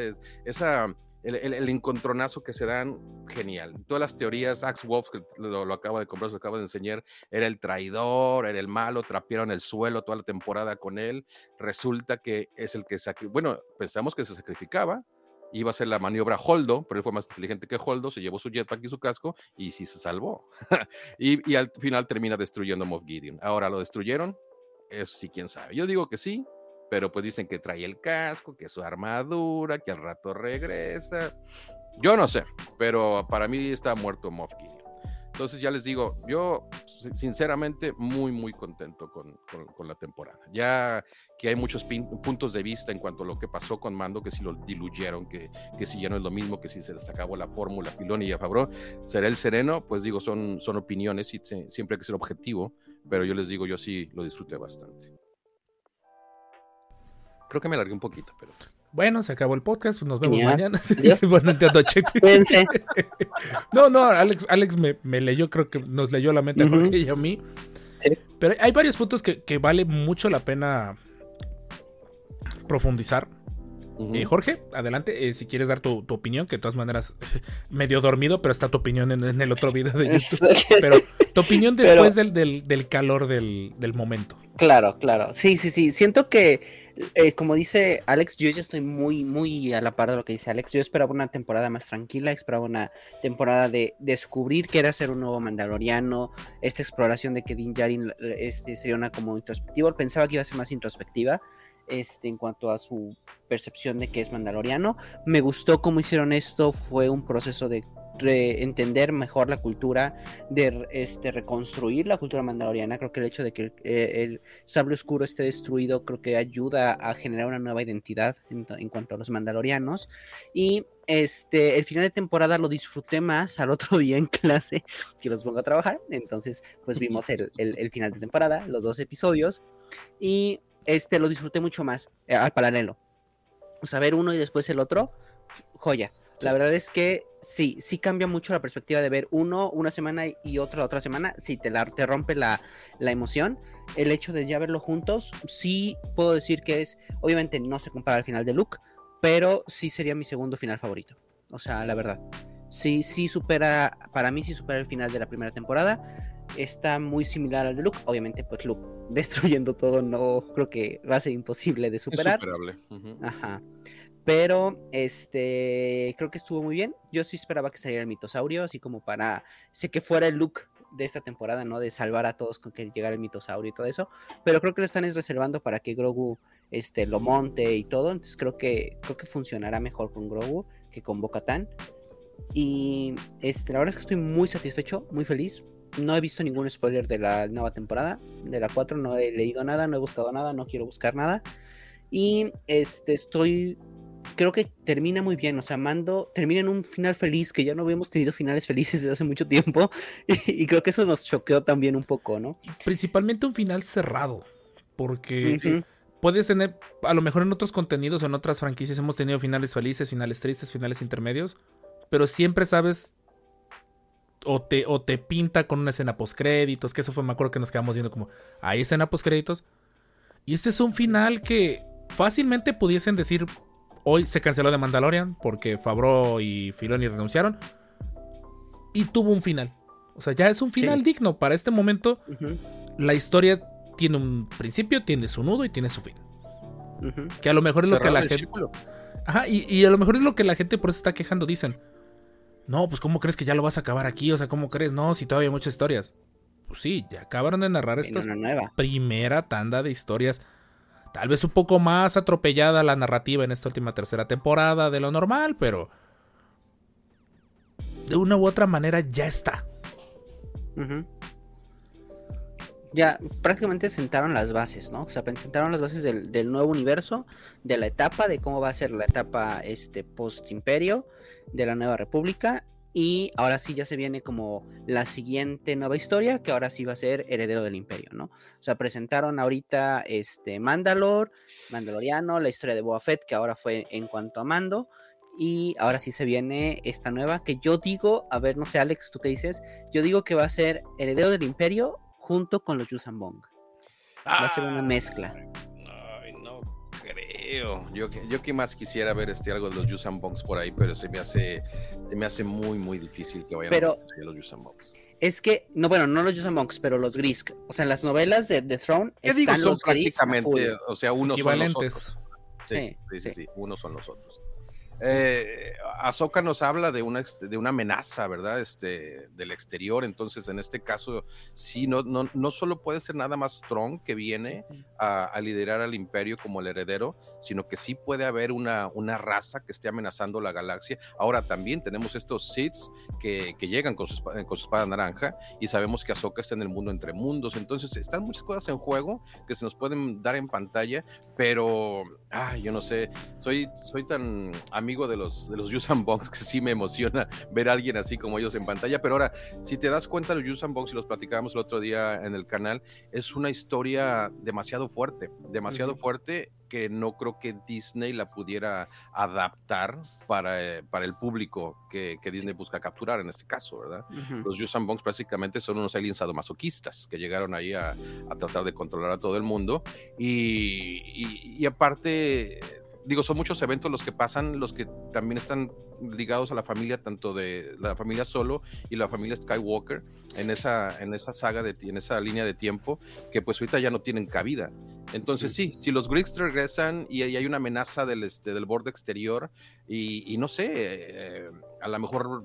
esa el, el, encontronazo que se dan, genial. Todas las teorías, Axe Wolf, que lo, lo acaba de comprar, se lo acaba de enseñar, era el traidor, era el malo, trapearon el suelo toda la temporada con él. Resulta que es el que. Bueno, pensamos que se sacrificaba, iba a ser la maniobra Holdo, pero él fue más inteligente que Holdo, se llevó su jetpack y su casco y sí se salvó. y, y al final termina destruyendo Moff Gideon. Ahora, ¿lo destruyeron? Eso sí, quién sabe. Yo digo que sí, pero pues dicen que trae el casco, que su armadura, que al rato regresa. Yo no sé, pero para mí está muerto Moff Gideon. Entonces ya les digo, yo si- sinceramente muy, muy contento con, con- la temporada. Ya que hay muchos puntos de vista en cuanto a lo que pasó con Mando, que si lo diluyeron, que, que si ya no es lo mismo, que si se les acabó la fórmula Filoni y a Favreau, será el sereno, pues digo, son, son opiniones y siempre hay que ser objetivo, pero yo les digo, yo sí lo disfruté bastante. Creo que me alargué un poquito, pero... Bueno, se acabó el podcast, pues nos vemos Ya. mañana. Bueno. No, no, Alex, Alex me, me leyó, creo que nos leyó la mente a. Jorge y a mí. Sí. Pero hay varios puntos que, que vale mucho la pena profundizar. Eh, Jorge, adelante, eh, si quieres dar tu, tu opinión, que de todas maneras medio dormido, pero está tu opinión en, en el otro video de YouTube. Pero tu opinión Pero- después del, del- del calor del, del momento. Claro, claro. Sí, sí, sí. Siento que, eh, como dice Alex, yo ya estoy muy, muy a la par de lo que dice Alex. Yo esperaba una temporada más tranquila, esperaba una temporada de descubrir que era ser un nuevo Mandaloriano, esta exploración de que Din Djarin este, sería una como introspectiva. Pensaba que iba a ser más introspectiva este, en cuanto a su percepción de que es Mandaloriano. Me gustó cómo hicieron esto, fue un proceso de entender mejor la cultura, de este, reconstruir la cultura mandaloriana. Creo que el hecho de que el, eh, el sable oscuro esté destruido, creo que ayuda a generar una nueva identidad en, cuanto a los mandalorianos. Y este, el final de temporada lo disfruté más al otro día en clase que los pongo a trabajar. Entonces, pues vimos el, el- el final de temporada, los dos episodios, y este lo disfruté mucho más eh, al paralelo. O sea, ver uno y después el otro, joya. La verdad es que sí, sí cambia mucho la perspectiva de ver uno una semana y otro la otra semana. Sí, te, la, te rompe la, la emoción. El hecho de ya verlo juntos, sí puedo decir que es, obviamente no se compara al final de Luke, pero sí sería mi segundo final favorito. O sea, la verdad. Sí, sí supera, para mí sí supera el final de la primera temporada. Está muy similar al de Luke. Obviamente, pues Luke destruyendo todo no creo que va a ser imposible de Es superar. superable. Ujú. Ajá. Pero este creo que estuvo muy bien. Yo sí esperaba que saliera el mitosaurio, así como para. Sé que fuera el look de esta temporada, ¿no? De salvar a todos con que llegara el mitosaurio y todo eso. Pero creo que lo están es reservando para que Grogu este, lo monte y todo. Entonces creo que, creo que funcionará mejor con Grogu que con Bocatan. Y este, la verdad es que estoy muy satisfecho, muy feliz. No he visto ningún spoiler de la nueva temporada, de la 4, no he leído nada, no he buscado nada, no quiero buscar nada. Y este estoy creo que termina muy bien, o sea, Mando termina en un final feliz, que ya no habíamos tenido finales felices desde hace mucho tiempo, y, y creo que eso nos choqueó también un poco, ¿no? Principalmente un final cerrado. Porque Ujú. puedes tener, a lo mejor en otros contenidos o en otras franquicias hemos tenido finales felices, finales tristes, finales intermedios, pero siempre sabes o te, o te pinta con una escena post créditos, que eso fue, me acuerdo que nos quedamos viendo como, hay escena post créditos. Y este es un final que fácilmente pudiesen decir, hoy se canceló de Mandalorian porque Favreau y Filoni renunciaron y tuvo un final. O sea, ya es un final Sí. digno. Para este momento, la historia tiene un principio, tiene su nudo y tiene su fin. Que a lo mejor es lo que la gente. círculo. Ajá, y, y a lo mejor es lo que la gente por eso está quejando. Dicen, no, pues ¿cómo crees que ya lo vas a acabar aquí? O sea, ¿cómo crees? No, si todavía hay muchas historias. Pues sí, ya acabaron de narrar esta primera tanda de historias. Tal vez un poco más atropellada la narrativa en esta última tercera temporada de lo normal, pero de una u otra manera ya está. Ya prácticamente sentaron las bases, ¿no? O sea, sentaron las bases del, del nuevo universo, de la etapa, de cómo va a ser la etapa este, post-imperio, de la nueva república. Y ahora sí ya se viene como la siguiente nueva historia, que ahora sí va a ser heredero del imperio, ¿no? O sea, presentaron ahorita este Mandalor, Mandaloriano, la historia de Boba Fett, que ahora fue en cuanto a mando. Y ahora sí se viene esta nueva, que yo digo, a ver, no sé, Alex, ¿tú qué dices? Yo digo que va a ser heredero del imperio junto con los Yusambong. Va a ser una mezcla. Creo. Yo, que- yo que más quisiera ver este algo de los Yusan Bongs por ahí, pero se me hace, se me hace muy, muy difícil que vayan Pero- a los Yusan Bongs. Es que, no, bueno, no los Yusambongs, pero los Grisk. O sea, en las novelas de The Throne ¿Qué digo? están Son los Grisk a full. prácticamente, o sea, unos son los Equivalentes. otros. Sí, Sí, sí, sí, sí. sí, unos son los otros. Eh, Ahsoka nos habla de una, de una amenaza, ¿verdad? Este, del exterior. Entonces, en este caso, sí, no, no, no solo puede ser nada más Tron que viene a, a liderar al imperio como el heredero, sino que sí puede haber una, una raza que esté amenazando la galaxia. Ahora también tenemos estos Sith que, que llegan con su, espa- con su espada naranja y sabemos que Ahsoka está en el mundo entre mundos. Entonces, están muchas cosas en juego que se nos pueden dar en pantalla, pero, ay, yo no sé, soy, soy tan amigo de los, de los Yusan Bongs que sí me emociona ver a alguien así como ellos en pantalla. Pero ahora, si te das cuenta, los Yusan Bongs, y los platicábamos el otro día en el canal, es una historia demasiado fuerte, demasiado fuerte que no creo que Disney la pudiera adaptar para, eh, para el público que, que Disney busca capturar en este caso, ¿verdad? Ujú. Los Yusan Bongs básicamente son unos aliens sadomasoquistas que llegaron ahí a, a tratar de controlar a todo el mundo. Y, y- y aparte, digo, son muchos eventos los que pasan, los que también están ligados a la familia, tanto de la familia Solo y la familia Skywalker, en esa, en esa saga, de, en esa línea de tiempo, que pues ahorita ya no tienen cabida. Entonces sí, si los Greeks regresan y, y hay una amenaza del, este, del borde exterior y, y no sé, eh, a lo mejor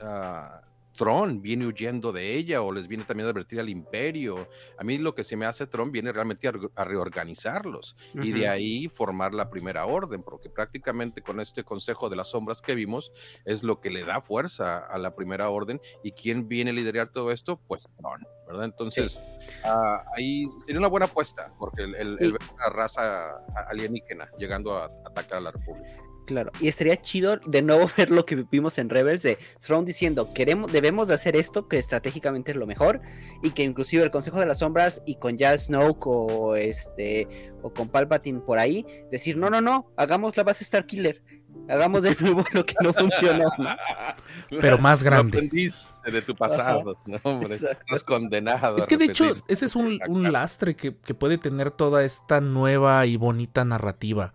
ah, Tron viene huyendo de ella o les viene también a advertir al imperio. A mí lo que se me hace Tron viene realmente a, re- a reorganizarlos y de ahí formar la primera orden, porque prácticamente con este consejo de las sombras que vimos es lo que le da fuerza a la primera orden y quién viene a liderar todo esto, pues Tron, ¿verdad? Entonces ah, ahí sería una buena apuesta, porque el, el- ver una raza alienígena llegando a atacar a la República. Claro, y estaría chido de nuevo ver lo que vimos en Rebels de Thrawn diciendo, queremos, debemos de hacer esto, que estratégicamente es lo mejor, y que inclusive el Consejo de las Sombras y con ya Snoke o este o con Palpatine por ahí, decir, no, no, no, hagamos la base Star Killer, hagamos de nuevo lo que no funcionó. Pero más grande. de tu pasado, no, hombre, estás condenado. Es que de hecho, ese es un, un lastre que, que puede tener toda esta nueva y bonita narrativa.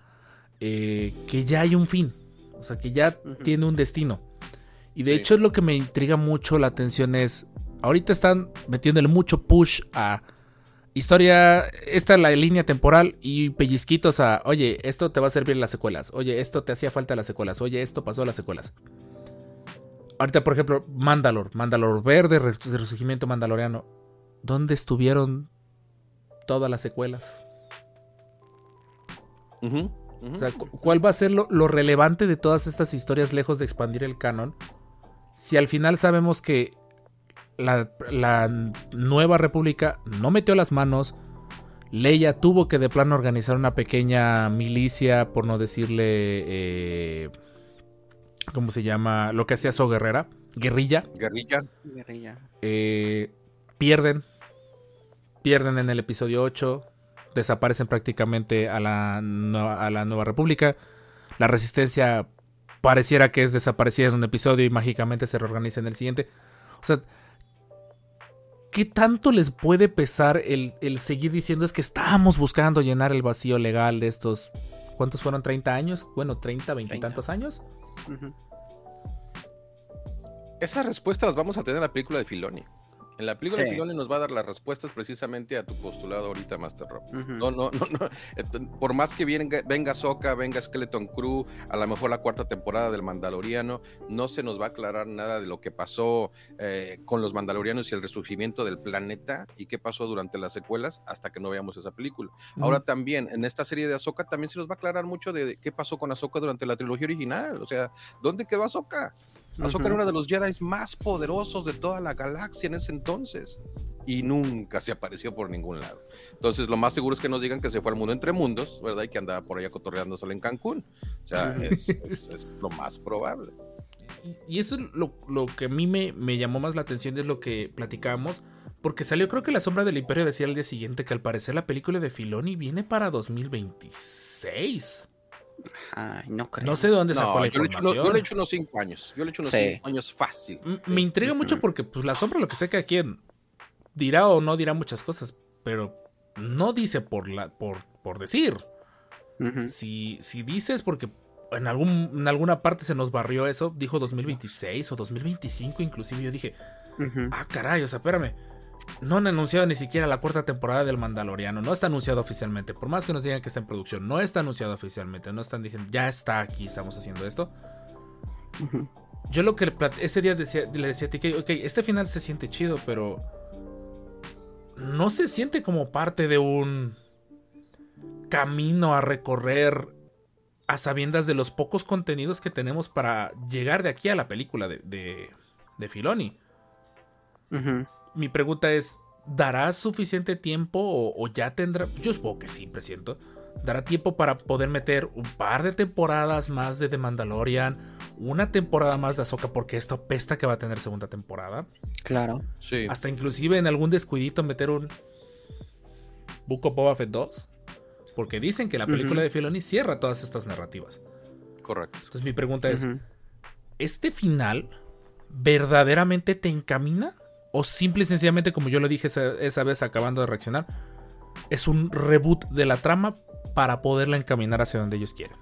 Eh, que ya hay un fin. O sea, que ya tiene un destino. Y de Sí. hecho, es lo que me intriga mucho la atención es. Ahorita están metiéndole mucho push a historia. Esta es la línea temporal y pellizquitos a. Oye, esto te va a servir en las secuelas. Oye, esto te hacía falta en las secuelas. Oye, esto pasó en las secuelas. Ahorita, por ejemplo, Mandalor, Mandalor Verde, Re- Resurgimiento Mandaloriano. ¿Dónde estuvieron todas las secuelas? Ujú, ujú. O sea, cu- ¿cuál va a ser lo, lo relevante de todas estas historias lejos de expandir el canon? Si al final sabemos que la, la nueva república no metió las manos, Leia tuvo que de plano organizar una pequeña milicia, por no decirle, eh, ¿cómo se llama? Lo que hacía So Guerrera, guerrilla. Guerrilla. Guerrilla. Eh, pierden. Pierden en el episodio 8. Desaparecen prácticamente a la, a la Nueva República. La resistencia pareciera que es desaparecida en un episodio y mágicamente se reorganiza en el siguiente. O sea, ¿qué tanto les puede pesar el, el seguir diciendo es que estábamos buscando llenar el vacío legal de estos... ¿Cuántos fueron? ¿30 años? Bueno, 30, 20 y 30. tantos años. Ujú. Esas respuestas las vamos a tener en la película de Filoni. En la película Sí. Filoni nos va a dar las respuestas precisamente a tu postulado ahorita, Master Rob. No, no, no, no. Por más que venga, venga Soca, venga Skeleton Crew, a lo mejor la cuarta temporada del Mandaloriano, no se nos va a aclarar nada de lo que pasó eh, con los Mandalorianos y el resurgimiento del planeta y qué pasó durante las secuelas hasta que no veamos esa película. Ahora también, en esta serie de Ahsoka también se nos va a aclarar mucho de qué pasó con Ahsoka durante la trilogía original. O sea, ¿dónde quedó Ahsoka? Ahsoka era Ujú. uno de los Jedi más poderosos de toda la galaxia en ese entonces. Y nunca se apareció por ningún lado. Entonces, lo más seguro es que nos digan que se fue al mundo entre mundos, ¿verdad? Y que andaba por allá cotorreándosela en Cancún. O sea, es, es- es lo más probable. Y- eso es lo, lo que a mí me, me llamó más la atención es lo que platicábamos. Porque salió, creo que La Sombra del Imperio decía al día siguiente que al parecer la película de Filoni viene para 2026. Ay, no creo. No sé de dónde sacó No, la yo le, echo unos, información. yo le echo unos cinco años. Yo le echo unos Sí. cinco años fácil. M- Sí. Me intriga mucho porque pues La Sombra lo que sé que aquí dirá o no dirá muchas cosas, pero no dice por, la, por, por decir. Si, si dices porque en, algún, en alguna parte se nos barrió eso, dijo 2026 o 2025 inclusive, yo dije, ah caray, o sea, espérame. No han anunciado ni siquiera la cuarta temporada del Mandaloriano. No está anunciado oficialmente. Por más que nos digan que está en producción, no está anunciado oficialmente. No están diciendo, ya está aquí, estamos haciendo esto. Yo lo que ese día decía, le decía a TK, ok, este final se siente chido, pero no se siente como parte de un camino a recorrer a sabiendas de los pocos contenidos que tenemos para llegar de aquí a la película de, de, de Filoni. Ujú. Mi pregunta es, ¿dará suficiente tiempo o, o ya tendrá? Yo supongo que sí, presiento. ¿Dará tiempo para poder meter un par de temporadas más de The Mandalorian? Una temporada más de Ahsoka, porque esto apesta que va a tener segunda temporada. Claro. Sí. Hasta inclusive en algún descuidito meter un Book of Boba Fett 2. Porque dicen que la película de Filoni cierra todas estas narrativas. Correcto. Entonces mi pregunta es. ¿este final verdaderamente te encamina? ¿O simple y sencillamente, como yo lo dije esa, esa vez acabando de reaccionar, es un reboot de la trama para poderla encaminar hacia donde ellos quieren?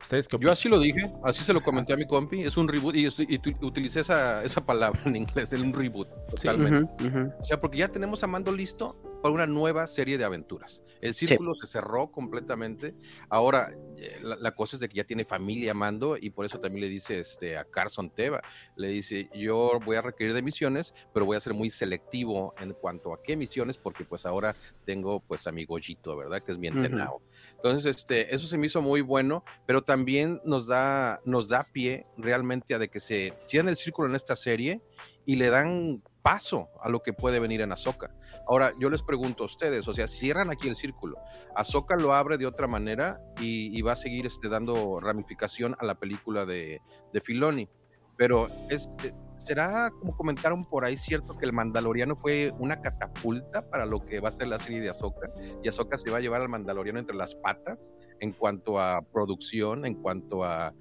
¿Ustedes qué Yo así lo dije, así se lo comenté a mi compi, es un reboot y, estoy- y tu- utilicé esa, esa palabra en inglés, el un reboot, totalmente. O sea, porque ya tenemos a Mando listo para una nueva serie de aventuras. El círculo se cerró completamente. Ahora, eh, la, la cosa es de que ya tiene familia Mando y por eso también le dice este, a Carson Teva, le dice, yo voy a requerir de misiones, pero voy a ser muy selectivo en cuanto a qué misiones, porque pues ahora tengo pues a mi Goyito, ¿verdad? Que es mi entrenado. Entonces, este, eso se me hizo muy bueno, pero también nos da, nos da pie realmente a de que se cierren el círculo en esta serie y le dan paso a lo que puede venir en Ahsoka. Ahora, yo les pregunto a ustedes, o sea, cierran aquí el círculo. Ahsoka lo abre de otra manera y, va a seguir este, dando ramificación a la película de, de Filoni. Pero es, eh, ¿será como comentaron por ahí cierto que el Mandaloriano fue una catapulta para lo que va a ser la serie de Ahsoka? Y Ahsoka se va a llevar al Mandaloriano entre las patas en cuanto a producción, en cuanto a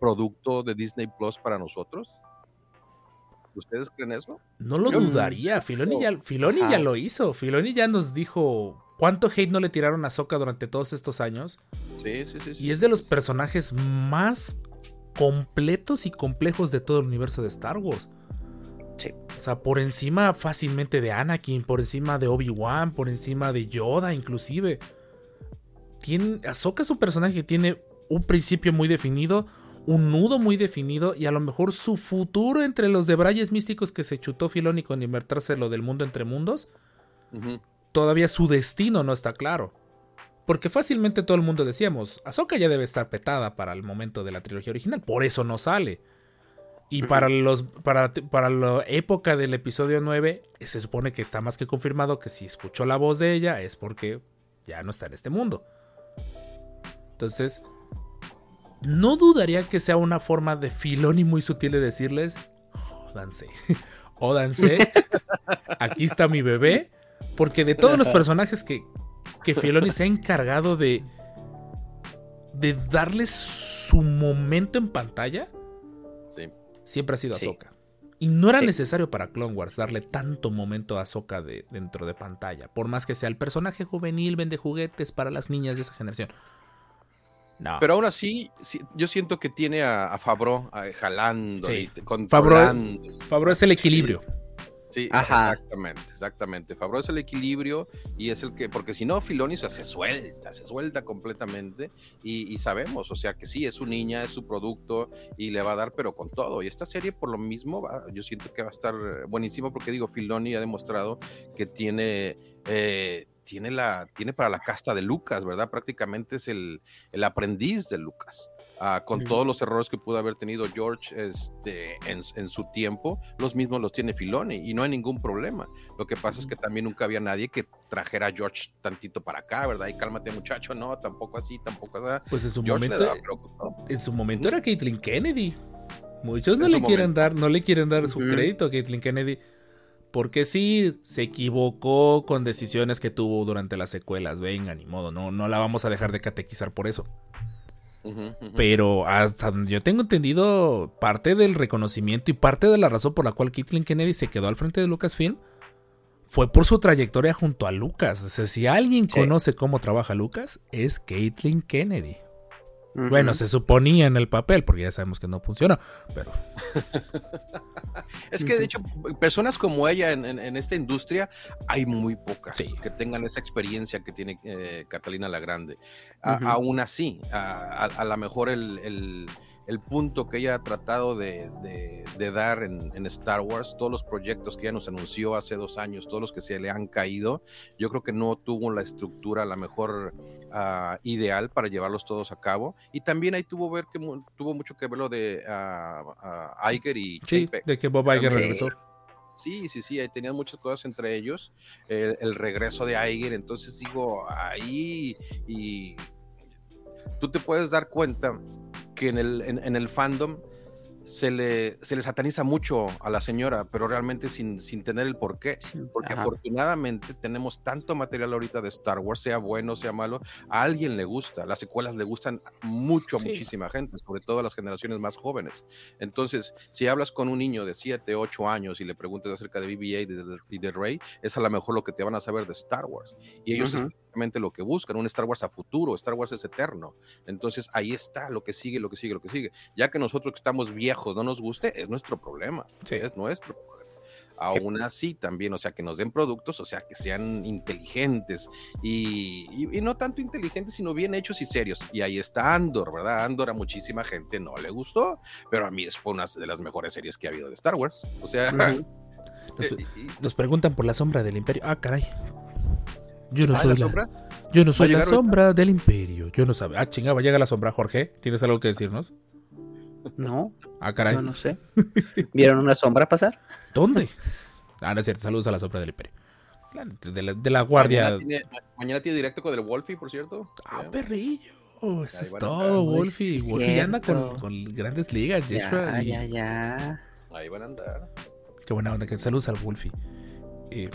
producto de Disney Plus para nosotros. ¿Ustedes creen eso? No lo Yo- dudaría. Filoni, ya, Filoni ya lo hizo. Filoni ya nos dijo cuánto hate no le tiraron a Soka durante todos estos años. Sí, sí, sí. sí. Y es de los personajes más completos y complejos de todo el universo de Star Wars. Sí. O sea, por encima fácilmente de Anakin, por encima de Obi-Wan, por encima de Yoda, inclusive. Tiene, Ahsoka es un personaje que tiene un principio muy definido, un nudo muy definido y a lo mejor su futuro entre los debrayes místicos que se chutó Filoni con invertirse lo del mundo entre mundos, todavía su destino no está claro. Porque fácilmente todo el mundo decíamos, Ahsoka ya debe estar petada para el momento de la trilogía original, por eso no sale. Y para los para, para la época del episodio 9 se supone que está más que confirmado que si escuchó la voz de ella es porque ya no está en este mundo. Entonces, no dudaría que sea una forma de Filoni muy sutil de decirles, jódanse, jódanse, aquí está mi bebé, porque de todos los personajes que, que Filoni se ha encargado de, de darles su momento en pantalla, Sí. siempre ha sido Sí. Ahsoka. Y no era Sí. necesario para Clone Wars darle tanto momento a Ahsoka de, dentro de pantalla. Por más que sea el personaje juvenil, vende juguetes para las niñas de esa generación. No. Pero aún así, sí, yo siento que tiene a, a Fabro jalando, Sí. y controlando. Favor es el equilibrio. Sí, Ajá. exactamente, exactamente. Fabro es el equilibrio y es el que, porque si no, Filoni se, se suelta, se suelta completamente y, y sabemos, o sea, que sí, es su niña, es su producto y le va a dar, pero con todo. Y esta serie, por lo mismo, va- yo siento que va a estar buenísimo porque digo, Filoni ha demostrado que tiene... eh, tiene, la, tiene para la casta de Lucas, ¿verdad? Prácticamente es el, el aprendiz de Lucas. Ah, con todos los errores que pudo haber tenido George este, en, en su tiempo, los mismos los tiene Filoni y no hay ningún problema. Lo que pasa es que también nunca había nadie que trajera a George tantito para acá, ¿verdad? Y cálmate muchacho, no, tampoco así, tampoco así. Pues en su George momento, daba, en su momento era Caitlyn Kennedy. Muchos no le quieren momento. dar, no le quieren dar su crédito a Caitlyn Kennedy. Porque sí, se equivocó con decisiones que tuvo durante las secuelas. Venga, ni modo, no, no la vamos a dejar de catequizar por eso. Pero hasta donde yo tengo entendido, parte del reconocimiento y parte de la razón por la cual Caitlyn Kennedy se quedó al frente de Lucasfilm fue por su trayectoria junto a Lucas. O sea, si alguien Sí. conoce cómo trabaja Lucas, es Caitlyn Kennedy. Bueno, se suponía en el papel, porque ya sabemos que no funcionó, pero Es que de hecho, personas como ella en, en- en esta industria hay muy pocas Sí. que tengan esa experiencia que tiene eh, Catalina la Grande. A-. Aún así, a, a- a lo mejor el, el- el punto que ella ha tratado de, de- de dar en, en Star Wars, todos los proyectos que ella nos anunció hace dos años, todos los que se le han caído, yo creo que no tuvo la estructura, la mejor ah, ideal para llevarlos todos a cabo. Y también ahí tuvo, ver que, tuvo mucho que ver lo de ah, ah, Iger y sí, de que Bob Iger regresó. Sí, sí, sí, ahí tenían muchas cosas entre ellos. El, el regreso de Iger, entonces digo, ahí y tú te puedes dar cuenta que en el, en, en el fandom se le, se le sataniza mucho a la señora, pero realmente sin, sin tener el porqué. Porque Ajá. afortunadamente tenemos tanto material ahorita de Star Wars, sea bueno, sea malo, a alguien le gusta. Las secuelas le gustan mucho a Sí. muchísima gente, sobre todo a las generaciones más jóvenes. Entonces, si hablas con un niño de 7, 8 años y le preguntas acerca de BB-8 y de, Rey, es a lo mejor lo que te van a saber de Star Wars. Y ellos lo que buscan, un Star Wars a futuro, Star Wars es eterno. Entonces, ahí está lo que sigue, lo que sigue, lo que sigue. Ya que nosotros que estamos viejos no nos guste, es nuestro problema. Sí. Es nuestro problema. Aún así, también, o sea, que nos den productos, o sea, que sean inteligentes y, y- y no tanto inteligentes, sino bien hechos y serios. Y ahí está Andor, ¿verdad? Andor a muchísima gente no le gustó, pero a mí fue una de las mejores series que ha habido de Star Wars. O sea. Nos, eh, nos preguntan por la sombra del imperio. Ah, caray. Yo no ah, soy la sombra. yo no soy la ahorita? sombra del imperio. Yo no sabía. Ah, chingaba, llega la sombra, Jorge. ¿Tienes algo que decirnos? No, Ah, caray. no, no sé. ¿Vieron una sombra pasar? ¿Dónde? Ah, no es cierto. Saludos a la sombra del imperio. De la, de la guardia. Mañana tiene, ma- mañana tiene directo con el Wolfie, por cierto. Ah, perrillo. Eso Ahí es todo, Wolfie. sí, Wolfie ya anda con, grandes ligas, Yeshua. Ya, y- ya, ya. Ahí van a andar. Qué buena onda. que- Saludos al Wolfie. Eh,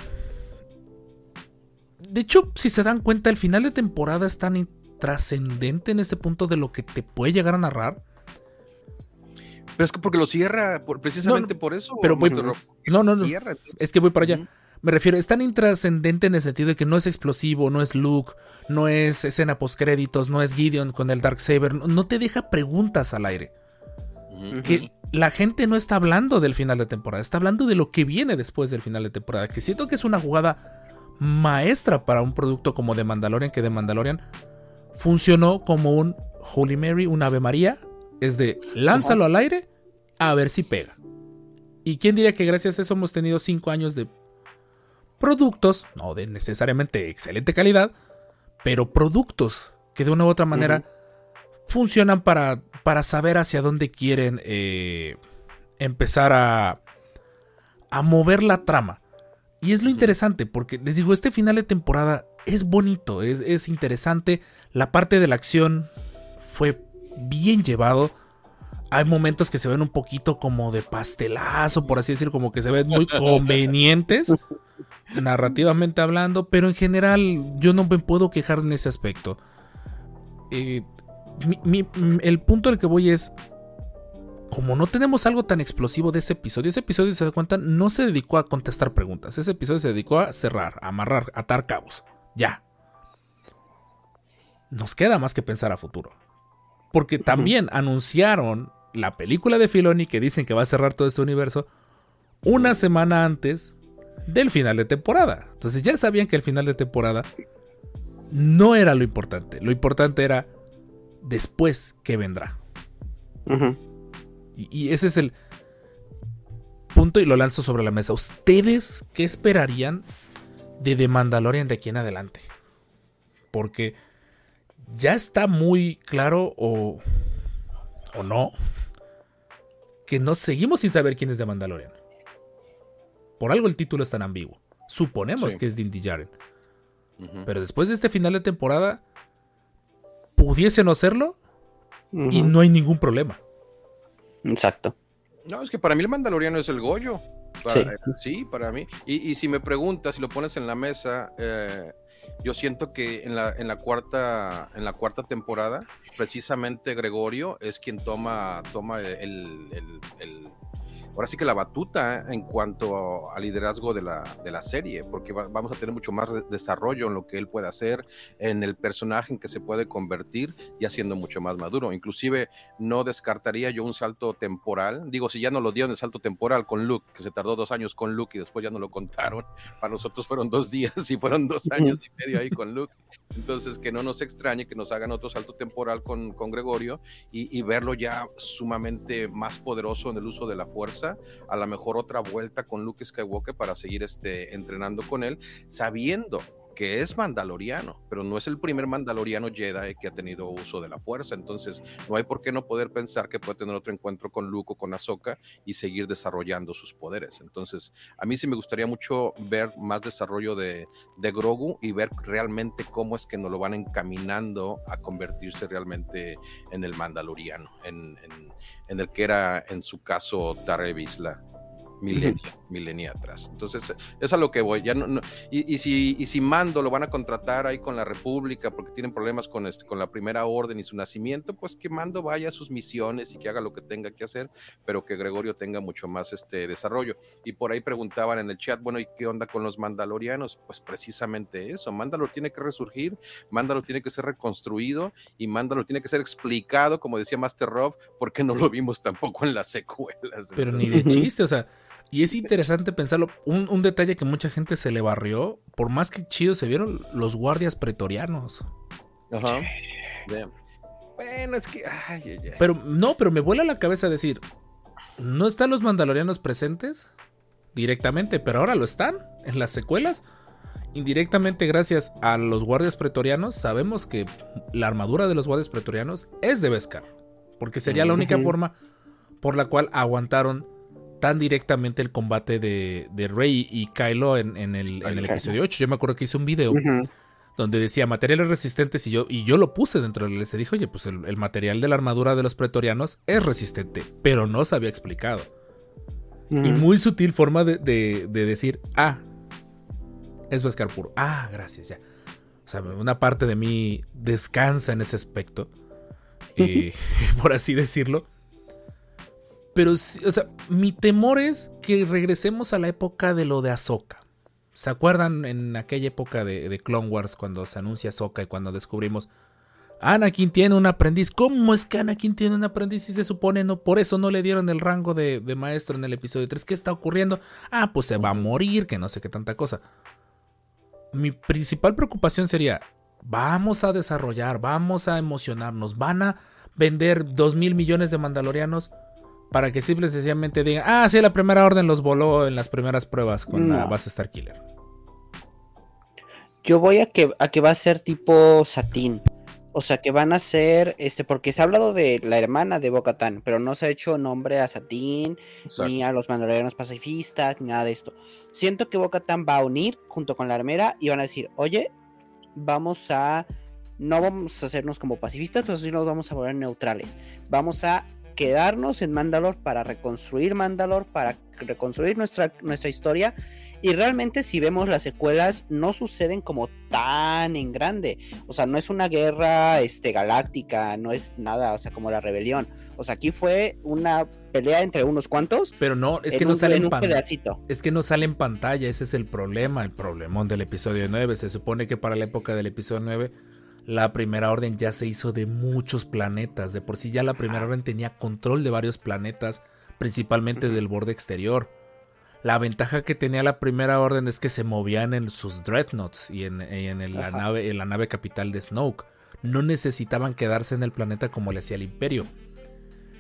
de hecho, si se dan cuenta, el final de temporada es tan trascendente en este punto de lo que te puede llegar a narrar. Pero es que porque lo cierra, por- precisamente por eso. pero voy- no, no, no. cierra, Es que voy para allá. Me refiero, es tan intrascendente en el sentido de que no es explosivo, no es Luke, no es escena postcréditos, no es Gideon con el Darksaber, no, no te deja preguntas al aire. Que la gente no está hablando del final de temporada, está hablando de lo que viene después del final de temporada. Que siento que es una jugada maestra para un producto como The Mandalorian, que The Mandalorian funcionó como un Holy Mary, un Ave María. Es de lánzalo al aire a ver si pega. ¿Y quién diría que gracias a eso hemos tenido cinco años de productos, no de necesariamente excelente calidad, pero productos que de una u otra manera funcionan para, para saber hacia dónde quieren eh, empezar a, a mover la trama. Y es lo interesante, porque les digo, este final de temporada es bonito, es, es interesante. La parte de la acción fue bien llevado. Hay momentos que se ven un poquito como de pastelazo, por así decir, como que se ven muy convenientes, narrativamente hablando, pero en general yo no me puedo quejar en ese aspecto. Eh, mi- mi- m- el punto al que voy es, como no tenemos algo tan explosivo de ese episodio, ese episodio, se da cuenta, no se dedicó a contestar preguntas, ese episodio se dedicó a cerrar, a amarrar, a atar cabos. Ya. Nos queda más que pensar a futuro. Porque también anunciaron la película de Filoni que dicen que va a cerrar todo este universo una semana antes del final de temporada. Entonces ya sabían que el final de temporada no era lo importante. Lo importante era después que vendrá. Y, y ese es el punto y lo lanzo sobre la mesa. ¿Ustedes qué esperarían de The Mandalorian de aquí en adelante? Porque ya está muy claro o, o no que nos seguimos sin saber quién es The Mandalorian. Por algo el título es tan ambiguo. Suponemos Sí. que es Din Djarin. Pero después de este final de temporada, pudiese no serlo y no hay ningún problema. Exacto. No, es que para mí el Mandaloriano es el Goyo. Para- Sí. sí. para mí. Y, y si me preguntas, si lo pones en la mesa, eh, yo siento que en la, en la cuarta, en la cuarta temporada, precisamente Gregorio es quien toma, toma el, el- el- ahora sí que la batuta en cuanto al liderazgo de la, de la serie, porque va- vamos a tener mucho más de- desarrollo en lo que él puede hacer, en el personaje en que se puede convertir, ya siendo mucho más maduro. Inclusive no descartaría yo un salto temporal, digo, si ya no lo dieron el salto temporal con Luke, que se tardó dos años con Luke y después ya no lo contaron, para nosotros fueron dos días y fueron dos años y medio ahí con Luke. Entonces, que no nos extrañe que nos hagan otro salto temporal con, con Gregorio y, y verlo ya sumamente más poderoso en el uso de la fuerza. A lo mejor otra vuelta con Luke Skywalker para seguir este, entrenando con él, sabiendo que es mandaloriano, pero no es el primer mandaloriano Jedi que ha tenido uso de la fuerza. Entonces, no hay por qué no poder pensar que puede tener otro encuentro con Luke o con Ahsoka y seguir desarrollando sus poderes. Entonces, a mí sí me gustaría mucho ver más desarrollo de, de Grogu y ver realmente cómo es que nos lo van encaminando a convertirse realmente en el mandaloriano, en, en- en el que era en su caso Tarre Vizsla milenia, milenia atrás. Entonces, es a lo que voy. Ya no, no- y, y si, y si Mando lo van a contratar ahí con la República porque tienen problemas con, este, con la primera orden y su nacimiento, pues que Mando vaya a sus misiones y que haga lo que tenga que hacer, pero que Gregorio tenga mucho más este desarrollo. Y por ahí preguntaban en el chat, bueno, ¿y qué onda con los mandalorianos? Pues precisamente eso, Mandalor tiene que resurgir, Mandalor tiene que ser reconstruido y Mandalor tiene que ser explicado, como decía Master Rob, porque no lo vimos tampoco en las secuelas. Pero Entonces, ni de chiste, o sea. Y es interesante pensarlo. Un, un detalle que mucha gente se le barrió, por más que chidos se vieron los guardias pretorianos. Ajá. Bien. Bueno, es que. Ay, ay, ay. Pero no, pero me vuela la cabeza decir, ¿no están los mandalorianos presentes? Directamente, pero ahora lo están en las secuelas. Indirectamente, gracias a los guardias pretorianos, sabemos que la armadura de los guardias pretorianos es de Beskar. Porque sería la única forma por la cual aguantaron tan directamente el combate de, de Rey y Kylo en, en el, en el Kylo. episodio 8. Yo me acuerdo que hice un video donde decía materiales resistentes y yo, y yo lo puse dentro del Se Dije, oye, pues el, el material de la armadura de los pretorianos es resistente, pero no se había explicado. Y muy sutil forma de, de- de decir, ah, es Beskar puro. Ah, gracias, ya. O sea, una parte de mí descansa en ese aspecto, eh, por así decirlo. Pero, o sea, mi temor es que regresemos a la época de lo de Ahsoka. ¿Se acuerdan en aquella época de, de Clone Wars cuando se anuncia Ahsoka y cuando descubrimos Anakin tiene un aprendiz? ¿Cómo es que Anakin tiene un aprendiz si se supone no? Por eso no le dieron el rango de, de maestro en el episodio 3. ¿Qué está ocurriendo? Ah, pues se va a morir, que no sé qué tanta cosa. Mi principal preocupación sería, vamos a desarrollar, vamos a emocionarnos, van a vender 2 mil millones de mandalorianos para que simple y sencillamente digan, ah, sí, la primera orden los voló en las primeras pruebas con la base Star Killer. Yo voy a que, a que va a ser tipo Satín. O sea, que van a ser, este, porque se ha hablado de la hermana de Bocatán, pero no se ha hecho nombre a Satín, Exacto. ni a los mandalorianos pacifistas, ni nada de esto. Siento que Bocatán va a unir junto con la armera y van a decir, oye, vamos a, no vamos a hacernos como pacifistas, pero sí nos vamos a volver neutrales. Vamos a quedarnos en Mandalor para reconstruir Mandalor, para reconstruir nuestra, nuestra historia. Y realmente si vemos las secuelas no suceden como tan en grande. O sea, no es una guerra este, galáctica, no es nada, o sea, como la rebelión. O sea, aquí fue una pelea entre unos cuantos. Pero no, es que no un- sale en en pantalla. Es que no sale en pantalla, ese es el problema, el problemón del episodio 9. Se supone que para la época del episodio 9, la primera orden ya se hizo de muchos planetas. De por sí ya la primera orden tenía control de varios planetas, principalmente del borde exterior. La ventaja que tenía la primera orden es que se movían en sus dreadnoughts y en, y en el- la, nave, en la nave capital de Snoke. No necesitaban quedarse en el planeta como le hacía el imperio.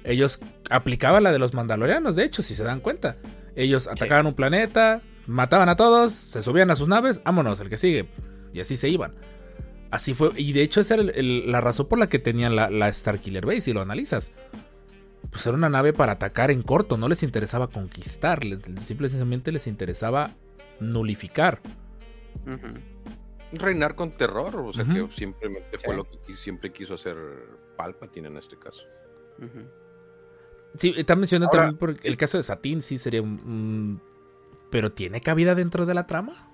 Ellos aplicaban la de los mandalorianos, de hecho, si se dan cuenta. Ellos atacaban un planeta, mataban a todos, se subían a sus naves, vámonos, el que sigue. Y así se iban. Así fue. Y de hecho, esa era el- el- la razón por la que tenían la, la Starkiller Base, si lo analizas. Pues era una nave para atacar en corto, no les interesaba conquistar, les- simplemente les interesaba nulificar. Reinar con terror, o sea que simplemente fue lo que siempre quiso hacer Palpatine en este caso. Sí, está mencionando Ahora- también por el caso de Satín, sí sería un, un- Pero ¿tiene cabida dentro de la trama?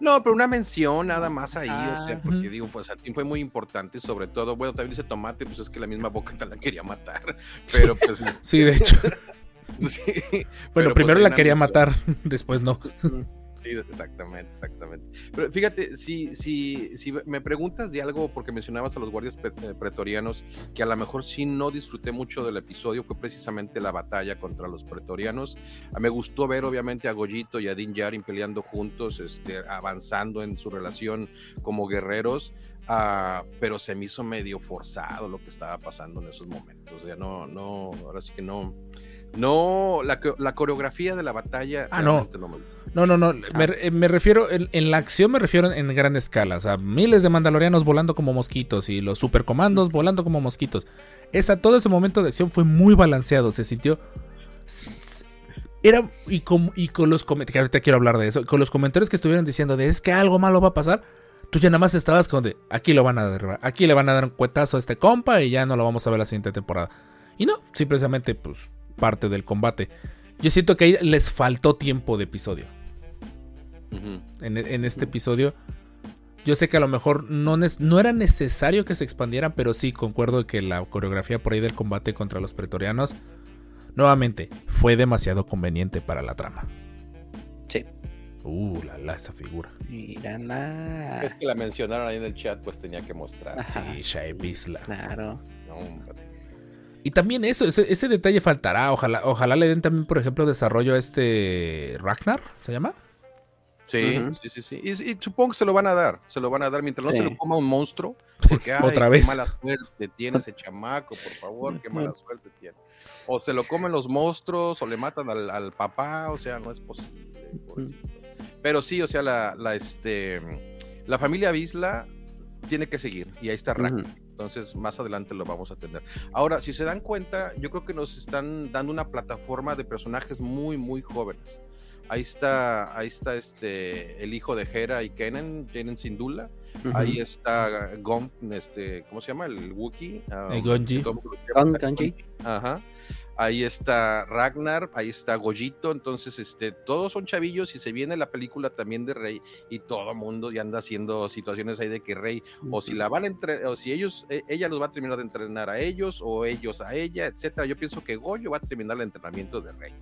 No, pero una mención nada más ahí, o sea, Ah. porque digo, pues Satín fue muy importante, sobre todo, bueno, también dice Tomate, pues es que la misma boca te la quería matar, pero pues Sí, de hecho. Sí, Bueno, pero, primero pues, la quería matar, después no. Exactamente, exactamente. Pero fíjate, si, si, si me preguntas de algo, porque mencionabas a los guardias eh, pretorianos, que a lo mejor sí no disfruté mucho del episodio, fue precisamente la batalla contra los pretorianos. Ah, Me gustó ver obviamente a Goyito y a Din Djarin peleando juntos, este, avanzando en su relación como guerreros, ah, pero se me hizo medio forzado lo que estaba pasando en esos momentos. O sea, no, no, ahora sí que no. No, la, la coreografía de la batalla Ah, no. realmente no me No, no, no. Me, eh, me refiero, en, en la acción me refiero en gran escala. O sea, miles de mandalorianos volando como mosquitos y los supercomandos volando como mosquitos. Esa, todo ese momento de acción fue muy balanceado. Se sintió. Era. Y con, y con los comentarios. Ahorita quiero hablar de eso. Con los comentarios que estuvieron diciendo de es que algo malo va a pasar. Tú ya nada más estabas con de aquí lo van a derribar. Aquí le van a dar un cuetazo a este compa y ya no lo vamos a ver la siguiente temporada. Y no, simplemente, pues, parte del combate. Yo siento que ahí les faltó tiempo de episodio En, en este episodio. Yo sé que a lo mejor no, no era necesario que se expandieran, pero sí concuerdo que la coreografía por ahí del combate contra los pretorianos, nuevamente, fue demasiado conveniente para la trama. Sí. Uh, la, la, esa figura. Mírala. Es que la mencionaron ahí en el chat, pues tenía que mostrar. Ajá. Sí, Shai Bisla. Claro. No. Y también eso, ese, ese detalle faltará. Ojalá, ojalá le den también, por ejemplo, desarrollo a este Ragnar, ¿se llama? Sí, sí, sí, sí. Y, y supongo que se lo van a dar. Se lo van a dar mientras no Sí. se lo coma un monstruo. Porque, ay, Otra qué vez. mala suerte tiene ese chamaco, por favor, qué mala suerte tiene. O se lo comen los monstruos, o le matan al, al papá, o sea, no es posible. Pero sí, o sea, la, la, este, la familia Bisla tiene que seguir. Y ahí está. Ujú. Entonces, más adelante lo vamos a tener. Ahora, si se dan cuenta, yo creo que nos están dando una plataforma de personajes muy, muy jóvenes. Ahí está, ahí está este, el hijo de Hera y Kenan, Jenen Sindula. Ahí está Gon, este, ¿cómo se llama? El Wookiee. ah, El Gonji. Gon- Gon- Gonji. Ajá. Ahí está Ragnar, ahí está Goyito, entonces este, todos son chavillos y se viene la película también de Rey y todo el mundo ya anda haciendo situaciones ahí de que Rey o si la van a entre o si ellos e- ella los va a terminar de entrenar a ellos o ellos a ella, etcétera. Yo pienso que Goyo va a terminar el entrenamiento de Rey.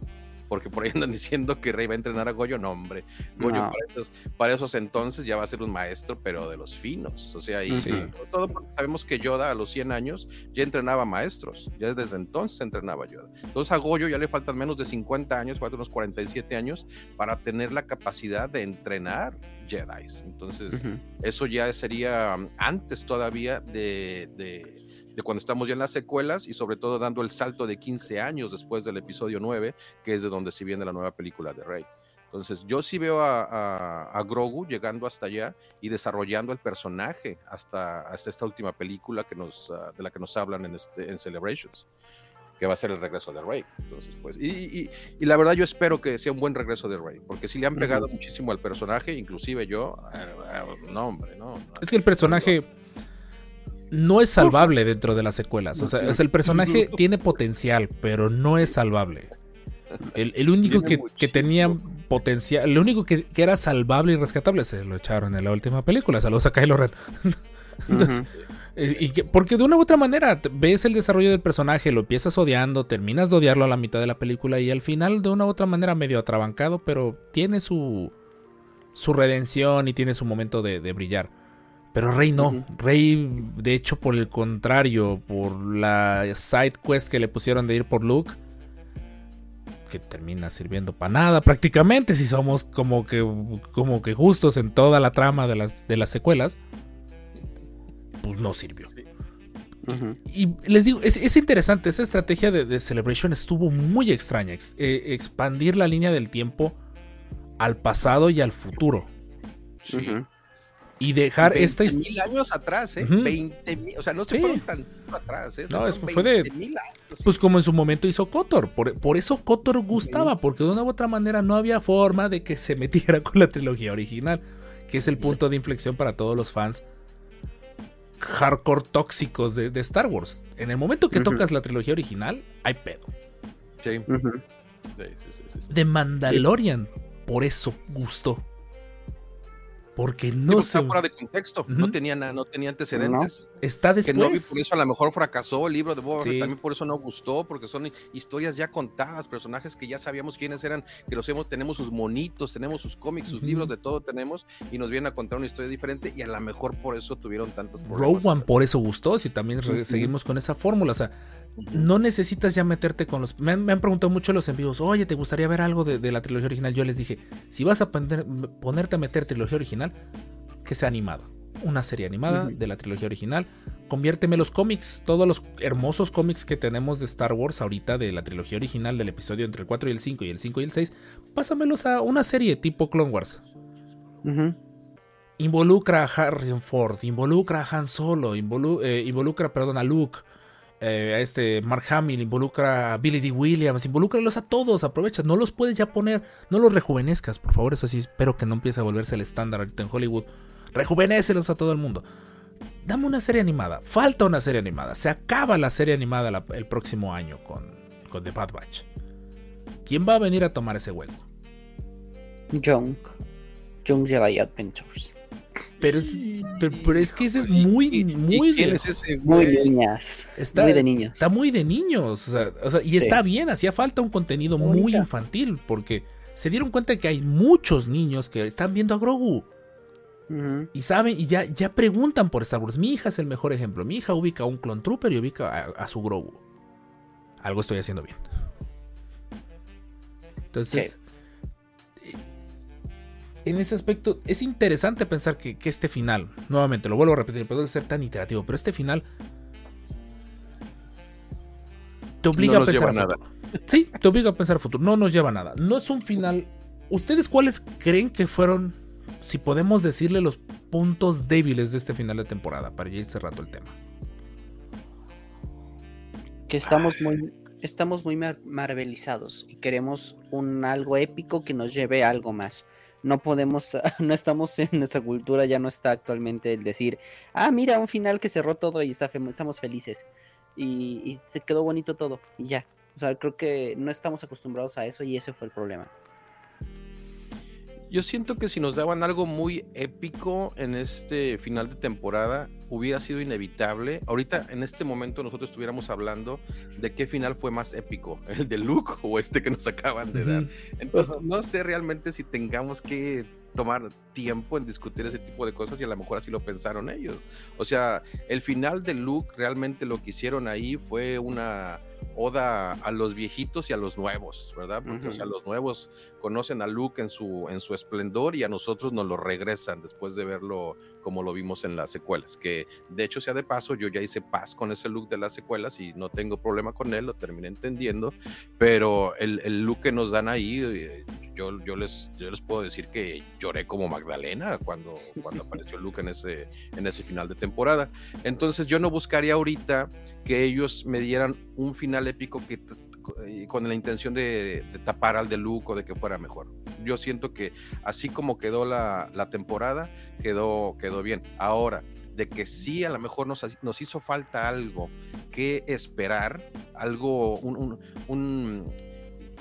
Porque por ahí andan diciendo que Rey va a entrenar a Goyo, no, hombre. Goyo No. para, esos, para esos entonces ya va a ser un maestro, pero de los finos. O sea, y Sí. todo porque sabemos que Yoda a los 100 años ya entrenaba maestros, ya desde entonces entrenaba Yoda. Entonces a Goyo ya le faltan menos de 50 años, faltan unos 47 años para tener la capacidad de entrenar Jedi. Entonces, eso ya sería um, antes todavía de, de- de cuando estamos ya en las secuelas y sobre todo dando el salto de 15 años después del episodio 9, que es de donde se viene la nueva película de Rey. Entonces, yo sí veo a, a- a Grogu llegando hasta allá y desarrollando el personaje hasta, hasta esta última película que nos, ah, de la que nos hablan en, este, en Celebrations, que va a ser el regreso de Rey. Entonces, pues, y, y- y la verdad yo espero que sea un buen regreso de Rey, porque sí le han pegado muchísimo al personaje, inclusive yo, eh, eh, no hombre, no. no. Es que el personaje no es salvable dentro de las secuelas. O sea, o sea, el personaje tiene potencial, pero no es salvable. El, el único que, que tenía potencial, el único que, que era salvable y rescatable se lo echaron en la última película. Saludos a Kylo Ren. Entonces, eh, y que- porque de una u otra manera ves el desarrollo del personaje, lo empiezas odiando, terminas de odiarlo a la mitad de la película y al final de una u otra manera medio atrabancado, pero tiene su, su redención y tiene su momento de, de brillar. Pero Rey no. Rey de hecho por el contrario, por la side quest que le pusieron de ir por Luke, que termina sirviendo para nada prácticamente si somos como que, como que justos en toda la trama de las, de las secuelas, pues no sirvió. Y les digo, es, es interesante, esa estrategia de, de Celebration estuvo muy extraña. ex- eh, expandir la línea del tiempo al pasado y al futuro. Sí. Y dejar esta 20 his- mil años atrás, ¿eh? 20 mil, o sea, no se Sí. fueron tantito atrás, ¿eh? No, es- fue de- 20,000 años. Pues como en su momento hizo Kotor. Por, por eso Kotor gustaba, porque de una u otra manera no había forma de que se metiera con la trilogía original. Que es el punto de inflexión para todos los fans hardcore tóxicos de, de Star Wars. En el momento que tocas la trilogía original, hay pedo. Sí, Ujú. sí, sí, sí, sí, sí. De Mandalorian, por eso gustó. Porque Sí, no porque se... está fuera de contexto, no tenía na- no tenía antecedentes. Está Que no vi, después. por eso a lo mejor fracasó el libro de Boba Fett, Sí. también por eso no gustó, porque son historias ya contadas, personajes que ya sabíamos quiénes eran, que los hemos, tenemos sus monitos, tenemos sus cómics, sus libros, de todo tenemos, y nos vienen a contar una historia diferente, y a lo mejor por eso tuvieron tantos problemas. One por eso gustó, si también seguimos con esa fórmula, o sea, no necesitas ya meterte con los... Me han, me han preguntado mucho los envíos, oye, ¿te gustaría ver algo de, de la trilogía original? Yo les dije, si vas a poner- ponerte a meter trilogía original, que sea animada. Una serie animada de la trilogía original. Conviérteme los cómics, todos los hermosos cómics que tenemos de Star Wars ahorita de la trilogía original del episodio entre el 4 y el 5 y el 5 y el 6, pásamelos a una serie tipo Clone Wars. Involucra a Harrison Ford, involucra a Han Solo, involu- eh, involucra, perdón, a Luke, eh, a este Mark Hamill, involucra a Billy D. Williams, involúcralos a todos, aprovecha, no los puedes ya poner, no los rejuvenezcas, por favor, eso sí, espero que no empiece a volverse el estándar ahorita en Hollywood, rejuvenécelos a todo el mundo. Dame una serie animada, falta una serie animada, se acaba la serie animada el próximo año con, con The Bad Batch. ¿Quién va a venir a tomar ese hueco? Junk. Junk Jedi Adventures. Pero es, pero, pero es que ese es muy, ¿Y- y muy es ese Muy güey? niñas. Está, muy de niños. Está muy de niños. O sea, o sea, y Sí. está bien, hacía falta un contenido muy infantil. Porque se dieron cuenta que hay muchos niños que están viendo a Grogu. Y saben, y ya, ya preguntan por Star Wars. Mi hija es el mejor ejemplo. Mi hija ubica a un Clone Trooper y ubica a, a su Grogu. Algo estoy haciendo bien. Entonces, en ese aspecto, es interesante pensar que, que este final, nuevamente lo vuelvo a repetir, puede ser tan iterativo, pero este final te obliga No a nos pensar lleva a a nada. Sí, te obliga a pensar a futuro. No nos lleva a nada. No es un final. ¿Ustedes cuáles creen que fueron, si podemos decirle, los puntos débiles de este final de temporada? Para ir cerrando el tema. Que estamos muy, estamos muy mar- marvelizados y queremos un algo épico que nos lleve a algo más. No podemos, no estamos en nuestra cultura, ya no está actualmente el decir, ah, mira, un final que cerró todo y está estamos felices. Y, y se quedó bonito todo, y ya. O sea, creo que no estamos acostumbrados a eso y ese fue el problema. Yo siento que si nos daban algo muy épico en este final de temporada, hubiera sido inevitable. Ahorita, en este momento, nosotros estuviéramos hablando de qué final fue más épico, el de Luke o este que nos acaban de dar. Entonces, no sé realmente si tengamos que tomar tiempo en discutir ese tipo de cosas y a lo mejor así lo pensaron ellos. O sea, el final de Luke realmente lo que hicieron ahí fue una oda a los viejitos y a los nuevos, ¿verdad? Porque o sea, los nuevos conocen a Luke en su, en su esplendor y a nosotros nos lo regresan después de verlo como lo vimos en las secuelas, que de hecho sea de paso, yo ya hice paz con ese look de las secuelas y no tengo problema con él, lo terminé entendiendo, pero el, el look que nos dan ahí, eh, yo, yo, les, yo les puedo decir que lloré como Magdalena cuando, cuando apareció Luke en ese, en ese final de temporada. Entonces yo no buscaría ahorita que ellos me dieran un final épico que eh, con la intención de, tapar al de Luke o de que fuera mejor. Yo siento que así como quedó la, la temporada, quedó, quedó bien. Ahora, de que sí a lo mejor nos, nos hizo falta algo que esperar, algo, un, un- un-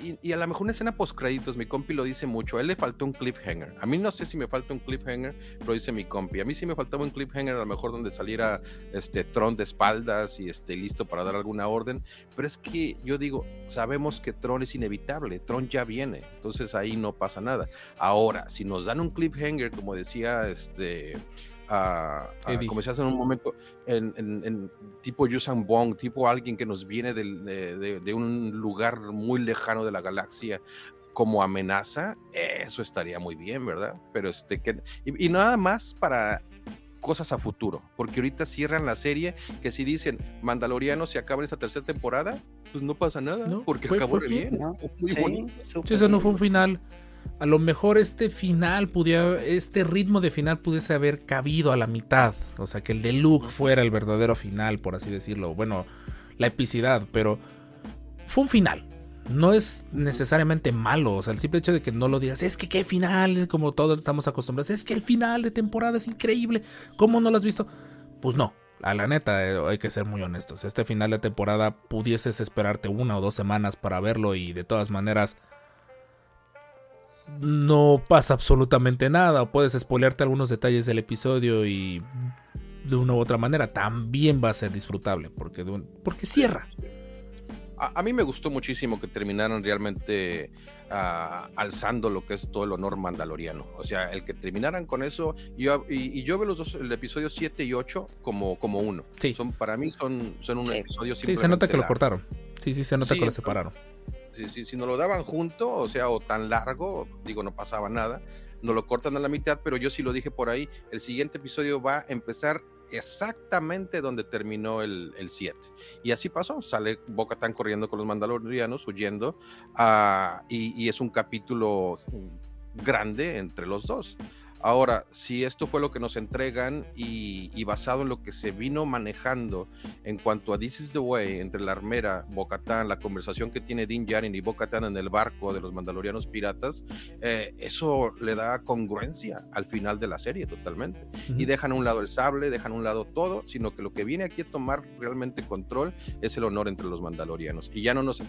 y, y a lo mejor una escena post créditos, mi compi lo dice mucho, a él le faltó un cliffhanger. A mí no sé si me falta un cliffhanger, pero dice mi compi. A mí sí me faltaba un cliffhanger, a lo mejor donde saliera este Tron de espaldas y este listo para dar alguna orden. Pero es que yo digo, sabemos que Tron es inevitable, Tron ya viene, entonces ahí no pasa nada. Ahora, si nos dan un cliffhanger, como decía este. Ah, Eddie. como decías en un momento, en, en- en tipo Yusan Bong, tipo alguien que nos viene del- de, de- de un lugar muy lejano de la galaxia como amenaza, eso estaría muy bien, ¿verdad? Pero este que y, y nada más para cosas a futuro, porque ahorita cierran la serie que si dicen Mandaloriano se acaba en esta tercera temporada, pues no pasa nada, No, porque fue- acabó fue re bien, bien. ¿no? muy Sí, bonito. Sí, eso no fue un final. A lo mejor este final pudiera, este ritmo de final pudiese haber cabido a la mitad. O sea, que el de Luke fuera el verdadero final, por así decirlo. Bueno, la epicidad, pero fue un final. No es necesariamente malo. O sea, el simple hecho de que no lo digas, es que qué final, como todos estamos acostumbrados. Es que el final de temporada es increíble. ¿Cómo no lo has visto? Pues no. A la neta, eh, hay que ser muy honestos. Este final de temporada pudieses esperarte una o dos semanas para verlo y de todas maneras no pasa absolutamente nada. O puedes spoilearte algunos detalles del episodio y de una u otra manera también va a ser disfrutable. Porque, de un- porque cierra. A, a mí me gustó muchísimo que terminaran realmente ah, alzando lo que es todo el honor mandaloriano. O sea, el que terminaran con eso. Y, yo- y- y yo veo los dos, el episodio 7 y 8 como, como uno. Sí. Son, para mí son, son un Sí. episodio Sí, se nota que lo cortaron. Sí, sí, se nota Sí, que lo separaron. Si, si, si lo daban junto, o sea, o tan largo, digo, no pasaba nada, nos lo cortan a la mitad, pero yo sí lo dije por ahí, el siguiente episodio va a empezar exactamente donde terminó el 7. Y así pasó, sale Boca Tan corriendo con los mandalorianos, huyendo, ah, y, y es un capítulo grande entre los dos. Ahora, si esto fue lo que nos entregan y, y basado en lo que se vino manejando en cuanto a This is the Way, entre la armera, Bocatán, la conversación que tiene Din Djarin y Bocatán en el barco de los mandalorianos piratas, eh, eso le da congruencia al final de la serie totalmente. Y dejan a un lado el sable, dejan a un lado todo, sino que lo que viene aquí a tomar realmente control es el honor entre los mandalorianos. Y ya no nos...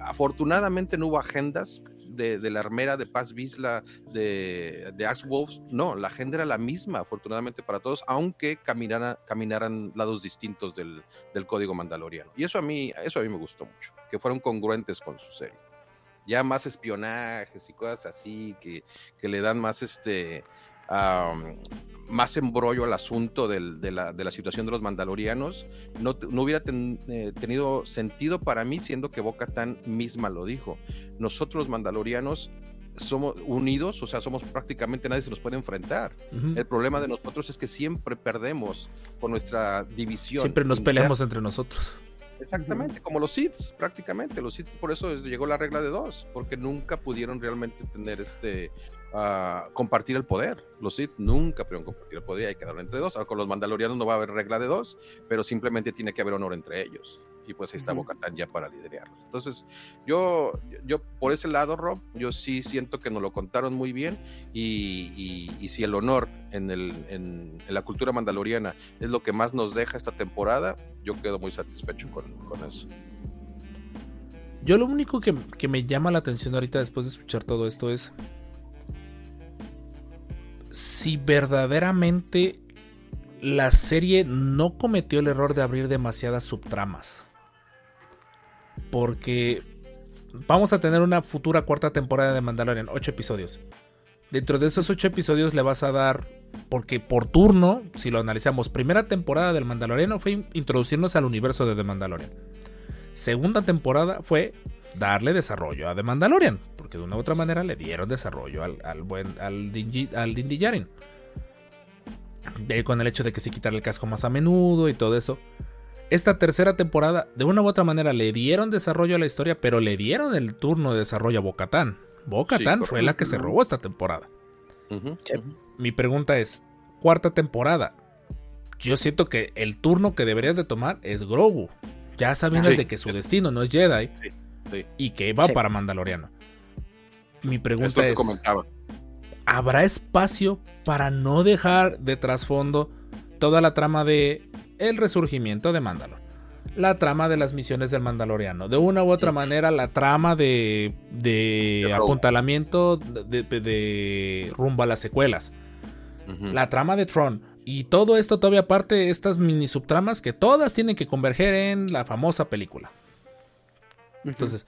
Afortunadamente no hubo agendas de, la armera de Paz Vizla, de, de Axe Wolves, no, la agenda era la misma, afortunadamente para todos, aunque caminara, caminaran lados distintos del, del código mandaloriano. Y eso a, mí, eso a mí me gustó mucho, que fueron congruentes con su serie. Ya más espionajes y cosas así, que, que le dan más este... más embrollo al asunto del- de, la, de la situación de los mandalorianos, no, no hubiera ten- eh, tenido sentido para mí, siendo que Boca Tan misma lo dijo. Nosotros los mandalorianos somos unidos, o sea, somos prácticamente nadie se nos puede enfrentar. El problema de nosotros es que siempre perdemos por nuestra división. Siempre nos peleamos entre nosotros. Exactamente, como los Sith, prácticamente. Los Sith, por eso es- llegó la regla de dos, porque nunca pudieron realmente tener este. Compartir el poder. Los Sith nunca pudieron compartir el poder y hay que darlo entre dos. Ahora con los Mandalorianos no va a haber regla de dos, pero simplemente tiene que haber honor entre ellos. Y pues ahí está Ujú. Bocatán ya para liderarlos. Entonces, yo, yo por ese lado, Rob, yo sí siento que nos lo contaron muy bien. Y, y- y si el honor en, el, en, en la cultura mandaloriana es lo que más nos deja esta temporada, yo quedo muy satisfecho con, con eso. Yo lo único que, que me llama la atención ahorita después de escuchar todo esto es si verdaderamente la serie no cometió el error de abrir demasiadas subtramas. Porque vamos a tener una futura cuarta temporada de Mandalorian, ocho episodios. Dentro de esos ocho episodios le vas a dar, porque por turno, si lo analizamos, primera temporada del Mandaloriano fue introducirnos al universo de The Mandalorian. Segunda temporada fue darle desarrollo a The Mandalorian, porque de una u otra manera le dieron desarrollo al, al buen al Din, Dji- al Din Djarin. De- con el hecho de que se quitara el casco más a menudo y todo eso. Esta tercera temporada, de una u otra manera, le dieron desarrollo a la historia, pero le dieron el turno de desarrollo a Bocatán. Bocatán Sí, fue la que se robó esta temporada. Mi pregunta es: cuarta temporada. Yo siento que el turno que deberías de tomar es Grogu. Ya sabiendo Sí, de que su es- destino no es Jedi sí. Y que va Sí. para Mandaloriano. Mi pregunta es: comentaba. ¿habrá espacio para no dejar de trasfondo toda la trama de el resurgimiento de Mandalor? La trama de las misiones del Mandaloriano. De una u otra manera, la trama de, de apuntalamiento de, de- de rumbo a las secuelas. La trama de Tron. Y todo esto todavía aparte de estas mini subtramas que todas tienen que converger en la famosa película. Entonces,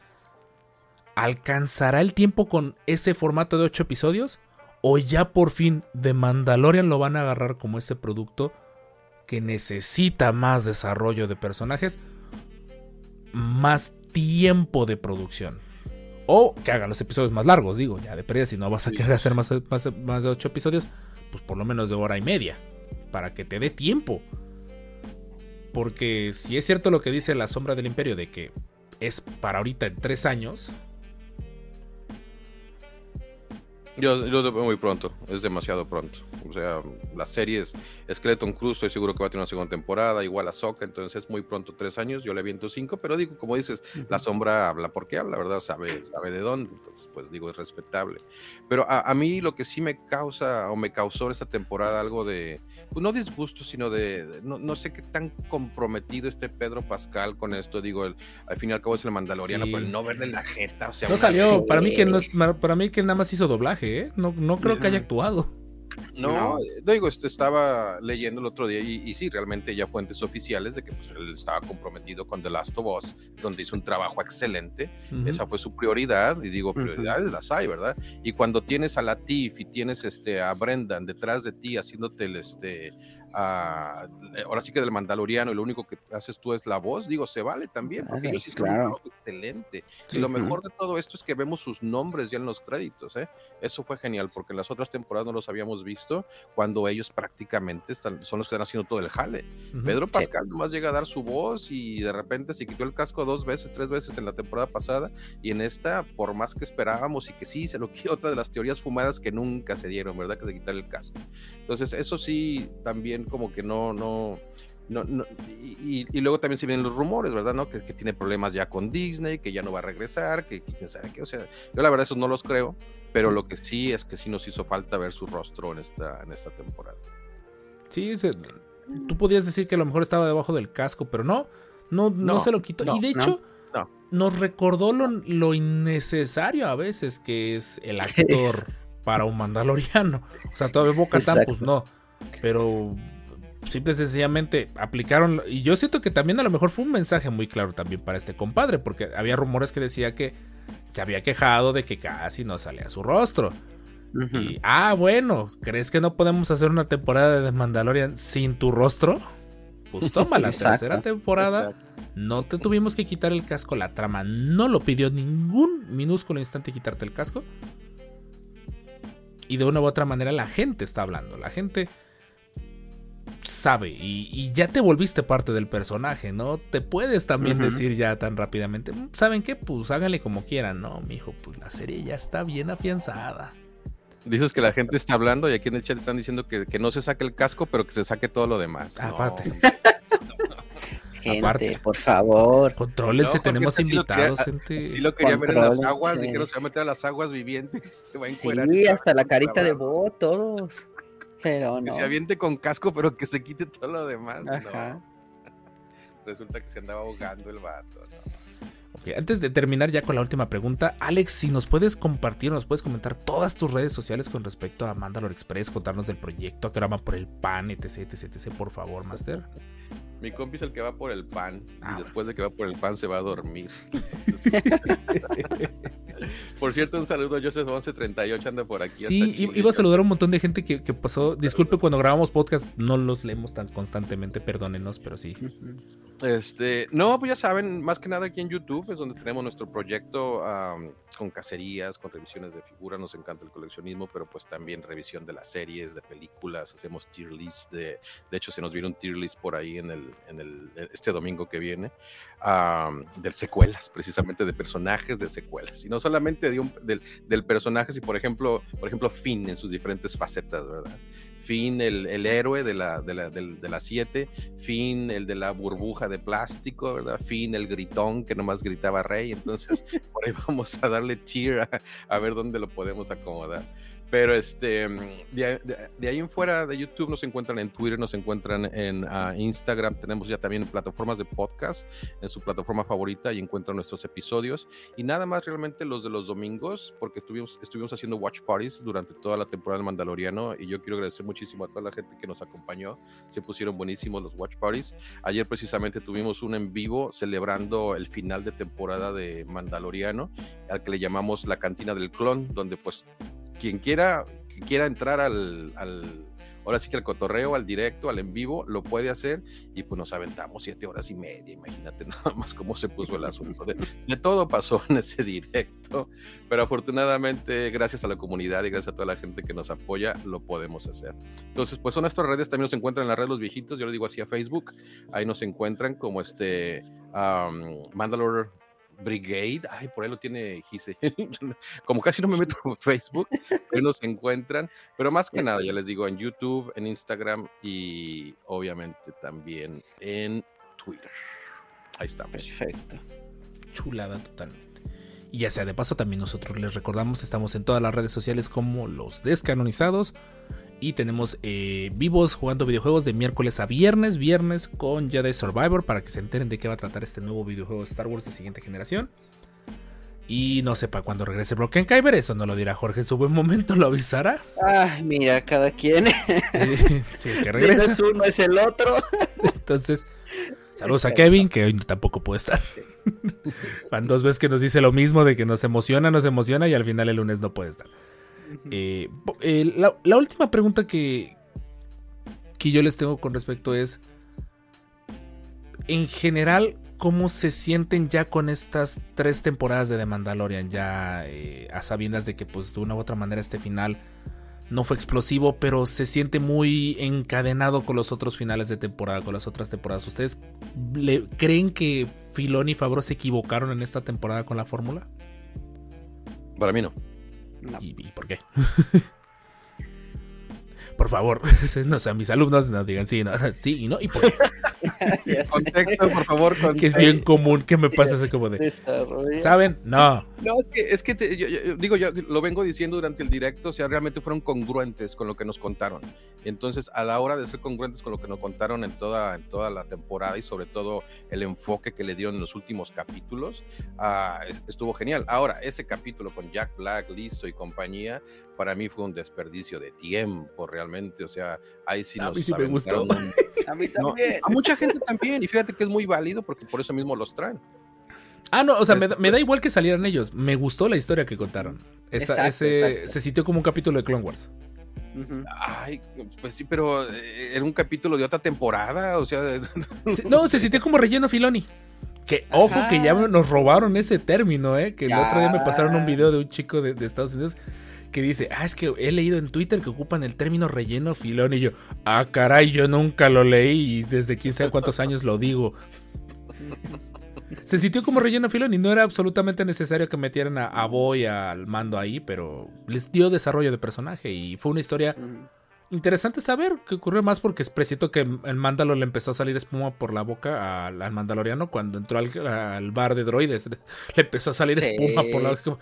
¿alcanzará el tiempo con ese formato de 8 episodios? ¿O ya por fin de Mandalorian lo van a agarrar como ese producto que necesita más desarrollo de personajes? Más tiempo de producción. O que hagan los episodios más largos, digo, ya de pérdida, si no vas a querer hacer más, más, más de 8 episodios, pues por lo menos de hora y media, para que te dé tiempo. Porque si es cierto lo que dice la sombra del imperio de que es para ahorita en 3 años, Yo, yo lo veo muy pronto, es demasiado pronto. O sea, las series Skeleton Cruz, estoy seguro que va a tener una segunda temporada, igual a Soca, entonces es muy pronto tres años, yo le aviento cinco, pero digo, como dices, la sombra habla porque habla, ¿verdad? Sabe, sabe de dónde, entonces, pues digo, es respetable. Pero a, a mí lo que sí me causa o me causó en esta temporada algo de, pues no disgusto, sino de, no, no sé qué tan comprometido esté Pedro Pascal con esto, digo, el- al fin y al cabo es el mandaloriano, Sí. pero el no verle la jeta, o sea, No salió, Sí. para mí que no para mí que nada más hizo doblaje, ¿eh? No, no creo que haya actuado. No, No. digo, estaba leyendo el otro día y, y sí, realmente ya fuentes oficiales de que pues, él estaba comprometido con The Last of Us, donde hizo un trabajo excelente. Esa fue su prioridad, y digo, prioridades las hay, ¿verdad? Y cuando tienes a Latif y tienes este, a Brendan detrás de ti haciéndote el, este, a- ahora sí que del Mandaloriano y lo único que haces tú es la voz, digo, se vale también, porque ellos hicieron un trabajo excelente. Sí. y lo mejor de todo esto es que vemos sus nombres ya en los créditos, ¿eh? Eso fue genial, porque en las otras temporadas no los habíamos visto cuando ellos prácticamente están, son los que están haciendo todo el jale. Pedro Pascal nomás llega a dar su voz y de repente se quitó el casco dos veces, tres veces en la temporada pasada y en esta, por más que esperábamos y que sí, se lo quiero, otra de las teorías fumadas que nunca se dieron, ¿verdad? Que se quitar el casco. Entonces, eso sí, también como que no, no, no, no- y, y- y luego también se vienen los rumores, ¿verdad? ¿No? Que, que tiene problemas ya con Disney, que ya no va a regresar, que, que quién sabe qué, o sea, yo la verdad esos no los creo, pero lo que sí es que sí nos hizo falta ver su rostro en esta, en esta temporada. Sí, se- tú podías decir que a lo mejor estaba debajo del casco, pero no, no, no, No, se lo quitó. no, y de no, hecho, no. nos recordó lo, lo innecesario a veces que es el actor para un mandaloriano. O sea, todavía Boca pues no. Pero simple y sencillamente aplicaron. Y yo siento que también a lo mejor fue un mensaje muy claro también para este compadre, porque había rumores que decía que se había quejado de que casi no salía su rostro. Y, ah, bueno, ¿crees que no podemos hacer una temporada de The Mandalorian sin tu rostro? Pues toma la Exacto. tercera temporada. Exacto. No te tuvimos que quitar el casco. La trama no lo pidió ningún minúsculo instante quitarte el casco. Y de una u otra manera la gente está hablando. La gente sabe. Y, y ya te volviste parte del personaje, ¿no? Te puedes también decir ya tan rápidamente. "Mm, ¿Saben qué? Pues háganle como quieran. No, mijo, pues la serie ya está bien afianzada. Dices que la gente está hablando y aquí en el chat están diciendo que, que no se saque el casco, pero que se saque todo lo demás. No, Aparte. Gente, aparte. por favor. No, porque tenemos este sí lo quería- invitados, gente. Sí lo quería ver en las Contrólense. aguas, dijeron se va a meter a las aguas vivientes, se va a Sí, hasta la carita de. Bo, todos. Pero Que se aviente con casco, pero que se quite todo lo demás. no. Resulta que se andaba ahogando el vato. ¿no? Ok, antes de terminar ya con la última pregunta, Alex, si nos puedes compartir, nos puedes comentar todas tus redes sociales con respecto a Mandalore Express, contarnos del proyecto, a qué hora van por el pan, etc, etc, etc, por favor, Master. Mi compi es el que va por el pan. Ah, y después de que va por el pan se va a dormir. por cierto, un saludo a Joseph 1138, anda por aquí. Sí, Chile, iba a saludar a un montón de gente que, que pasó. Disculpe cuando grabamos podcast, no los leemos tan constantemente, perdónenos, pero sí. Este, no, pues ya saben, más que nada aquí en YouTube es donde tenemos nuestro proyecto con cacerías, con revisiones de figuras, nos encanta el coleccionismo, pero pues también revisión de las series, de películas, hacemos tier list de, de hecho se nos viene un tier list por ahí en el, en el, este domingo que viene, am, de secuelas, precisamente de personajes de secuelas, y no solamente de un, del, del personaje, si por ejemplo, por ejemplo Finn en sus diferentes facetas, ¿verdad? Finn, el, el héroe de la 7, de la, de la siete, Finn, el de la burbuja de plástico, ¿verdad? Finn, el gritón que nomás gritaba rey. Entonces, por ahí vamos a darle tier a, a ver dónde lo podemos acomodar. Pero este, de, de- de ahí en fuera de YouTube nos encuentran en Twitter, nos encuentran en ah, Instagram, tenemos ya también plataformas de podcast en su plataforma favorita y encuentran nuestros episodios. Y nada más realmente los de los domingos, porque estuvimos, estuvimos haciendo watch parties durante toda la temporada del Mandaloriano y yo quiero agradecer muchísimo a toda la gente que nos acompañó. Se pusieron buenísimos los watch parties. Ayer precisamente tuvimos un en vivo celebrando el final de temporada de Mandaloriano, al que le llamamos la cantina del clon, donde pues quien quiera, que quiera entrar al, al- ahora sí que al cotorreo, al directo, al en vivo, lo puede hacer y pues nos aventamos siete horas y media, imagínate nada más cómo se puso el asunto. De, todo pasó en ese directo, pero afortunadamente gracias a la comunidad y gracias a toda la gente que nos apoya, lo podemos hacer. Entonces, pues son nuestras redes, también nos encuentran en la red Los Viejitos, yo le digo así a Facebook, ahí nos encuentran como este um, Mandalore Brigade, ay, por ahí lo tiene Gise. Como casi no me meto en Facebook, ahí nos encuentran. Pero más que Ya nada, ya les digo, en YouTube, en Instagram y obviamente también en Twitter. Ahí estamos. Perfecto. chulada totalmente. Y ya sea de paso, también nosotros les recordamos, estamos en todas las redes sociales como los descanonizados. Y tenemos eh, vivos jugando videojuegos de miércoles a viernes, viernes con Jedi Survivor para que se enteren de qué va a tratar este nuevo videojuego de Star Wars de siguiente generación. Y no sepa cuándo regrese Broken Kyber, eso no lo dirá Jorge en su buen momento, lo avisará. Ay, mira, cada quien. Eh, si es que Si no regresa. es uno, es el otro. Entonces, saludos a. Kevin, que hoy tampoco puede estar. Van dos veces que nos dice lo mismo de que nos emociona, nos emociona y al final el lunes no puede estar. Eh, eh, la, la última pregunta que, que yo les tengo con respecto es, en general, ¿cómo se sienten ya con estas tres temporadas de The Mandalorian? Ya eh, a sabiendas de que pues de una u otra manera este final no fue explosivo, pero se siente muy encadenado con los otros finales de temporada, con las otras temporadas. ¿Ustedes le, creen que Filoni y Favreau se equivocaron en esta temporada con la fórmula? Para mí no. No. ¿Y, y por qué? por favor, no sean mis alumnos, no digan sí, no, sí y no, y por qué. Contexto, por favor. Que es bien común que me pase así como de, Desarrolla. ¿saben? No. No, es que, es que te- yo- yo- digo, yo lo vengo diciendo durante el directo, o sea, realmente fueron congruentes con lo que nos contaron. Entonces, a la hora de ser congruentes con lo que nos contaron en toda, en toda la temporada y sobre todo el enfoque que le dieron en los últimos capítulos, ah, es- estuvo genial. Ahora, ese capítulo con Jack Black, Lizzo y compañía, para mí fue un desperdicio de tiempo, realmente. O sea, ahí sí A nos mí sí me gustó. un- A mí No, también. a mucha gente también, y fíjate que es muy válido porque por eso mismo los traen. Ah, no, o sea, me, da- me da igual que salieran ellos. Me gustó la historia que contaron. Esa- Exacto, ese exacto. se sintió como un capítulo de Clone Wars. Ay, pues sí, pero eh, era un capítulo de otra temporada, o sea, Se- No, se sintió como relleno Filoni. Que ojo que ya nos robaron ese término, ¿eh? Que el Ya. otro día me pasaron un video de un chico de, de Estados Unidos que dice, ah, es que he leído en Twitter que ocupan el término relleno Filoni. Y yo, ah, caray, yo nunca lo leí y desde quién sabe cuántos años lo digo. Se sintió como relleno Filoni, no era absolutamente necesario que metieran a, a Boy al mando ahí, pero les dio desarrollo de personaje y fue una historia. Interesante saber qué ocurrió más porque es preciso que el Mándalo le empezó a salir espuma por la boca al, al Mandaloriano cuando entró al, al bar de droides. Le empezó a salir Sí. espuma por la boca.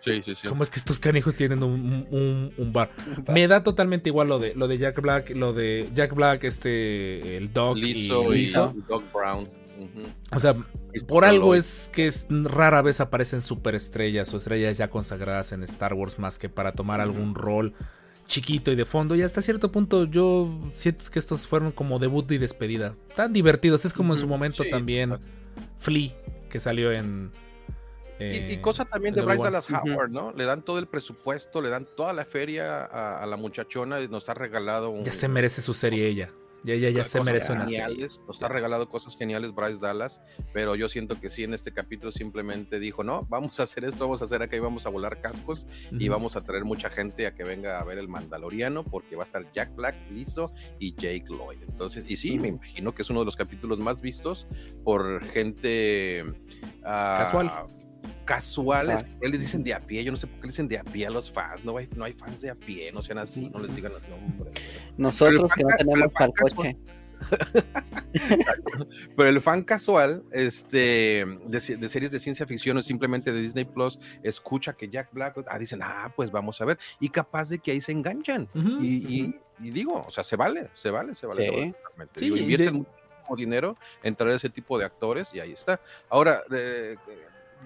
Sí, sí, sí. ¿Cómo es que estos canijos tienen un, un- un bar? Me da totalmente igual lo de, lo de Jack Black, lo de Jack Black, este, el Doc Lizzo y y, Lizzo. Doc Brown. O sea, por algo es que es rara vez aparecen superestrellas o estrellas ya consagradas en Star Wars más que para tomar algún rol chiquito y de fondo. Y hasta cierto punto yo siento que estos fueron como debut y despedida. Tan divertidos. Es como en su momento Sí. también Flea, que salió en... Y, eh, y cosa también de Bryce. Dallas. Howard, ¿no? Le dan todo el presupuesto, le dan toda la feria a, a la muchachona y nos ha regalado un, Ya se merece su serie ella. Ya, ya, ya se merece una serie. geniales, Nos ha regalado cosas geniales Bryce Dallas, pero yo siento que sí en este capítulo simplemente dijo, no, vamos a hacer esto, vamos a hacer acá y vamos a volar cascos y vamos a traer mucha gente a que venga a ver el Mandaloriano porque va a estar Jack Black, Lizzo y Jake Lloyd. Entonces, y sí, me imagino que es uno de los capítulos más vistos por gente ah, Casual. Casuales, él les dicen de a pie, yo no sé por qué le dicen de a pie a los fans, no hay, no hay fans de a pie, no sean así, no les digan los nombres. Nosotros que no tenemos fan palcoche. Pero el fan casual este, de, se- de series de ciencia ficción o simplemente de Disney Plus escucha que Jack Black, ah, dicen, ah, pues vamos a ver, y capaz de que ahí se enganchan. Y, y- y digo, o sea, se vale, se vale, se vale. Se. Sí, y invierten de- muchísimo dinero en traer ese tipo de actores y ahí está. Ahora, eh,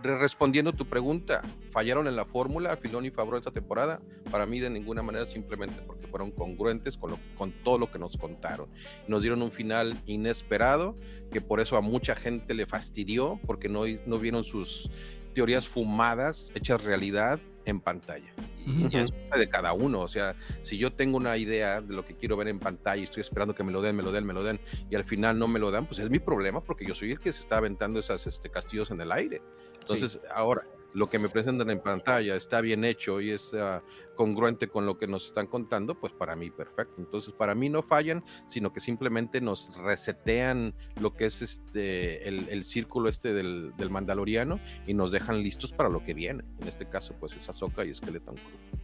respondiendo tu pregunta, ¿fallaron en la fórmula Filón y Favreau esta temporada? Para mí de ninguna manera, simplemente porque fueron congruentes con, lo- con todo lo que nos contaron. Nos dieron un final inesperado, que por eso a mucha gente le fastidió, porque no, no vieron sus teorías fumadas hechas realidad en pantalla. Y es de cada uno, o sea, si yo tengo una idea de lo que quiero ver en pantalla y estoy esperando que me lo den, me lo den, me lo den, y al final no me lo dan, pues es mi problema porque yo soy el que se está aventando esos este, castillos en el aire. Entonces, ahora, lo que me presentan en pantalla está bien hecho y es ah, congruente con lo que nos están contando, pues para mí perfecto. Entonces, para mí no fallan, sino que simplemente nos resetean lo que es este el, el círculo este del, del Mandaloriano y nos dejan listos para lo que viene. En este caso, pues es Ahsoka y Skeleton Crew.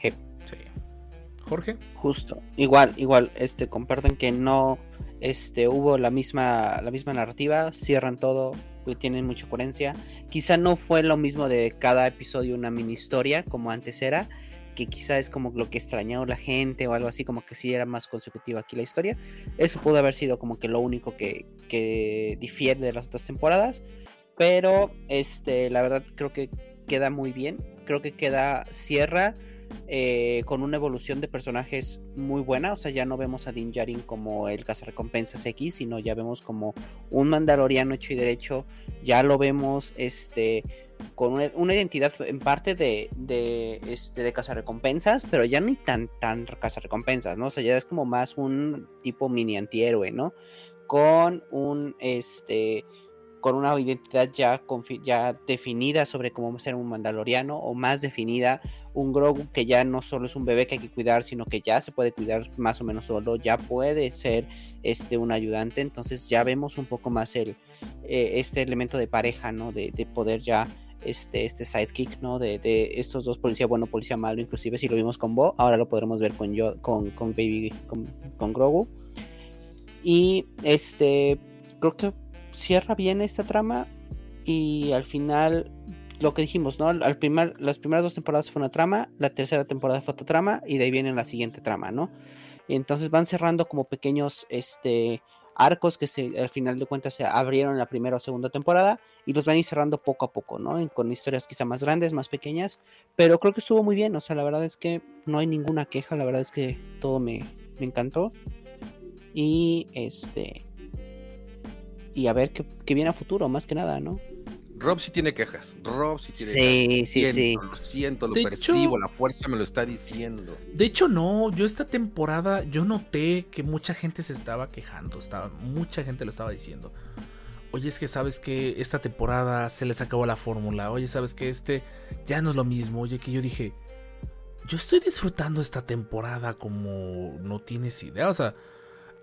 Sí. Jorge. Justo, igual, igual, este, comparten que no, este, hubo la misma, la misma narrativa, cierran todo, tienen mucha coherencia. Quizá no fue lo mismo de cada episodio una mini historia como antes era, que quizá es como lo que extrañó la gente o algo así, como que sí era más consecutiva aquí la historia. Eso pudo haber sido como que lo único que, que difiere de las otras temporadas, pero este, la verdad creo que queda muy bien, creo que queda, cierra eh, con una evolución de personajes muy buena. O sea, ya no vemos a Din Djarin como el cazarrecompensas X, sino ya vemos como un mandaloriano hecho y derecho. Ya lo vemos este con una, identidad en parte de, de, este, de cazarrecompensas, pero ya ni tan, tan cazarrecompensas, ¿no? O sea, ya es como más un tipo mini antihéroe, ¿no? Con un, este, con una identidad ya, ya definida sobre cómo ser un mandaloriano o más definida, un Grogu que ya no solo es un bebé que hay que cuidar, sino que ya se puede cuidar más o menos solo, ya puede ser este un ayudante, entonces ya vemos un poco más el eh, este elemento de pareja, ¿no? De, de poder ya este, este sidekick, ¿no? De, de, estos dos policía bueno, policía malo, inclusive si lo vimos con Bo, ahora lo podremos ver con yo, con, con Baby, con, con Grogu. Y este, creo que cierra bien esta trama y al final lo que dijimos, ¿no? Al primer, las primeras dos temporadas fue una trama, la tercera temporada fue otra trama y de ahí viene la siguiente trama, ¿no? Y entonces van cerrando como pequeños este, arcos que al final de cuentas se abrieron en la primera o segunda temporada y los van a ir cerrando poco a poco, ¿no? Con historias quizá más grandes, más pequeñas, pero creo que estuvo muy bien, o sea, la verdad es que no hay ninguna queja, la verdad es que todo me, me encantó. Y este, y a ver qué, qué, viene a futuro, más que nada, ¿no? Rob sí tiene quejas. Rob sí tiene sí, quejas. Sí, siento, sí, Lo siento, lo De percibo, hecho- la fuerza me lo está diciendo. De hecho, no, yo esta temporada, yo noté que mucha gente se estaba quejando, estaba, mucha gente lo estaba diciendo. Oye, es que sabes que esta temporada se les acabó la fórmula. Oye, sabes que este ya no es lo mismo. Oye, que yo dije, yo estoy disfrutando esta temporada como no tienes idea. O sea,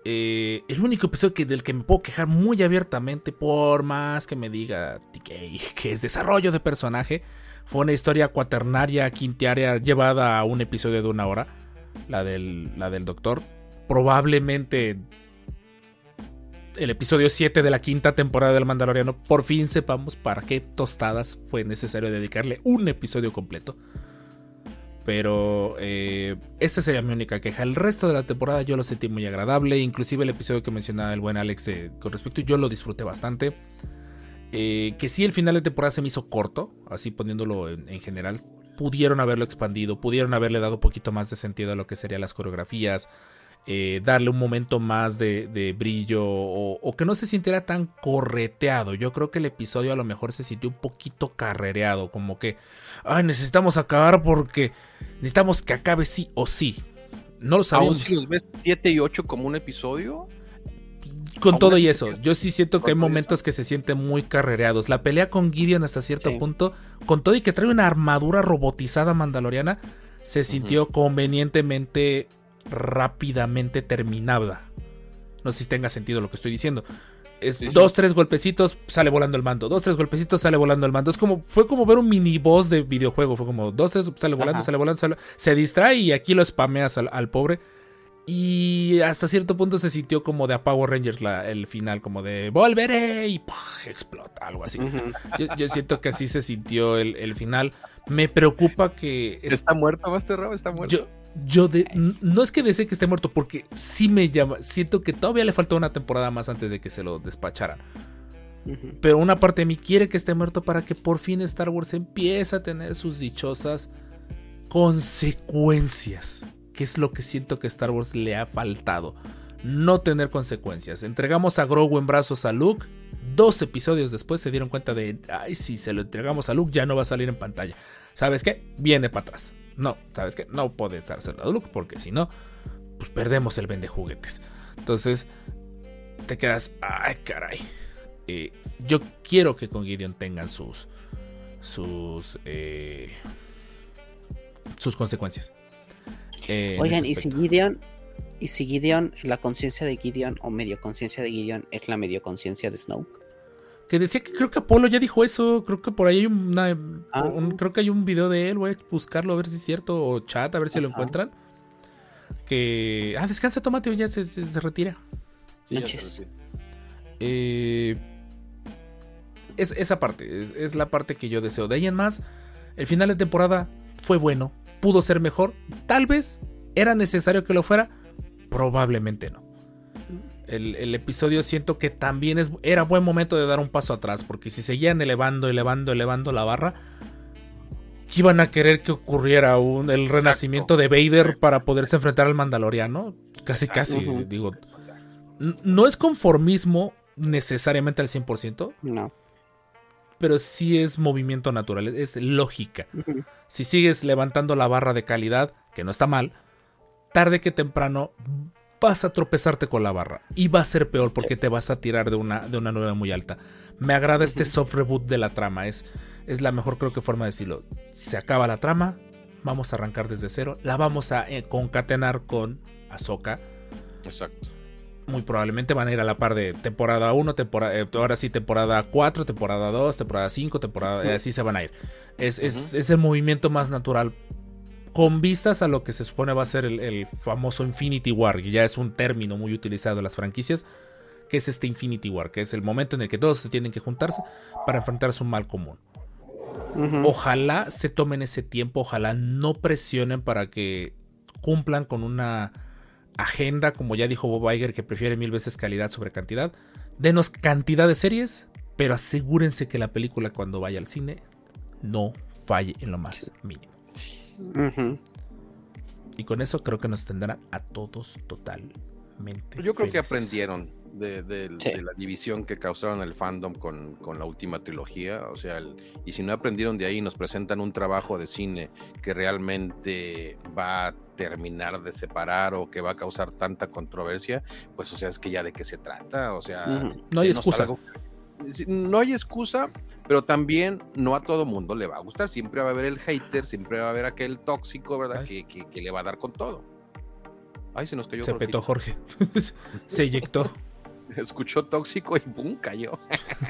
eh, el único episodio que, del que me puedo quejar muy abiertamente, por más que me diga TK, que es desarrollo de personaje, fue una historia cuaternaria, quintearia, llevada a un episodio de una hora, la del, la del doctor. Probablemente el episodio 7 de la quinta temporada del Mandaloriano, por fin sepamos para qué tostadas fue necesario dedicarle un episodio completo. Pero eh, esta sería mi única queja. El resto de la temporada yo lo sentí muy agradable. Inclusive el episodio que mencionaba el buen Alex con respecto, yo lo disfruté bastante. Eh, que sí, el final de temporada se me hizo corto, así poniéndolo en, en general. Pudieron haberlo expandido, pudieron haberle dado un poquito más de sentido a lo que serían las coreografías, eh, darle un momento más de, de brillo o, o que no se sintiera tan correteado. Yo creo que el episodio a lo mejor se sintió un poquito carrereado, como que, ay, necesitamos acabar porque necesitamos que acabe sí o sí. No lo Aún sabemos. si los ves 7 y 8 como un episodio, Con todo y eso, yo sí siento que hay momentos que se sienten muy carrereados. La pelea con Gideon hasta cierto Sí. punto, con todo y que trae una armadura robotizada mandaloriana, se sintió convenientemente rápidamente terminada. No sé si tenga sentido lo que estoy diciendo. Es Sí, sí. dos, tres golpecitos, sale volando el mando. Dos, tres golpecitos, sale volando el mando. Es como, fue como ver un mini boss de videojuego. Fue como dos, tres, sale volando, Ajá. sale volando, sale- se distrae y aquí lo spameas al, al pobre. Y hasta cierto punto se sintió como de a Power Rangers la- el final, como de volveré y explota, algo así. Yo, yo siento que así se sintió el, el final. Me preocupa que... es- ¿está muerto, Master Rob? ¿Está muerto? yo, yo de- no es que desee que esté muerto, porque sí me llama. Siento que todavía le falta una temporada más antes de que se lo despacharan. Pero una parte de mí quiere que esté muerto para que por fin Star Wars empiece a tener sus dichosas consecuencias. Que es lo que siento que Star Wars le ha faltado. No tener consecuencias. Entregamos a Grogu en brazos a Luke. Dos episodios después se dieron cuenta de, ay, si se lo entregamos a Luke ya no va a salir en pantalla. ¿Sabes qué? Viene para atrás. No, ¿sabes qué? No puedes dárselo a Luke porque si no, pues perdemos el vende juguetes. Entonces, te quedas, ay, caray. Eh, yo quiero que con Gideon tengan sus, sus eh, sus consecuencias. Eh, Oigan, y si. Gideon, y si Gideon, la conciencia de Gideon o medio conciencia de Gideon es la medio conciencia de Snoke. Que decía que creo que Apolo ya dijo eso. Creo que por ahí hay una, Ah. un- creo que hay un video de él. Voy a buscarlo a ver si es cierto. O chat, a ver si lo encuentran. Que. Ah, descansa, tómate, ya se, se- se retira. Sí, sí. Eh, es esa parte. Es, es la parte que yo deseo. De ahí en más, el final de temporada fue bueno. Pudo ser mejor. Tal vez era necesario que lo fuera. Probablemente no. El, el episodio siento que también es, era buen momento de dar un paso atrás. Porque si seguían elevando, elevando, elevando la barra. Iban a querer que ocurriera un, el Exacto. renacimiento de Vader Exacto. para poderse enfrentar al Mandaloriano. Casi, Exacto. casi. Digo, No es conformismo necesariamente al 100%, No. pero sí es movimiento natural, es lógica. Si sigues levantando la barra de calidad, que no está mal, tarde que temprano vas a tropezarte con la barra y va a ser peor porque te vas a tirar de una, de una nube muy alta. Me agrada este soft reboot de la trama, es, es la mejor creo que forma de decirlo. Se acaba la trama, vamos a arrancar desde cero, la vamos a eh, concatenar con Ahsoka Exacto. muy probablemente van a ir a la par de temporada 1, temporada, eh, ahora sí, temporada 4, temporada 2, temporada 5, temporada. así se van a ir. Es, es- es el movimiento más natural. Con vistas a lo que se supone va a ser el, el famoso Infinity War, que ya es un término muy utilizado en las franquicias, que es este Infinity War, que es el momento en el que todos se tienen que juntarse para enfrentarse a un mal común. Ojalá se tomen ese tiempo, ojalá no presionen para que cumplan con una agenda, como ya dijo Bob Iger, que prefiere mil veces calidad sobre cantidad. Denos cantidad de series, pero asegúrense que la película cuando vaya al cine no falle en lo más mínimo. Y con eso creo que nos tendrán a todos totalmente. Yo creo que aprendieron de, de- Sí. de la división que causaron el fandom con, con la última trilogía. O sea, el- y si no aprendieron de ahí, nos presentan un trabajo de cine que realmente va a terminar de separar o que va a causar tanta controversia, pues o sea, es que ya de qué se trata. O sea. No hay excusa. algo- No hay excusa, pero también no a todo mundo le va a gustar. Siempre va a haber el hater, siempre va a haber aquel tóxico, ¿verdad? Que, que- que le va a dar con todo. Ay, se nos cayó. Se Jorge. petó Jorge. se eyectó. escuchó tóxico y ¡pum! cayó.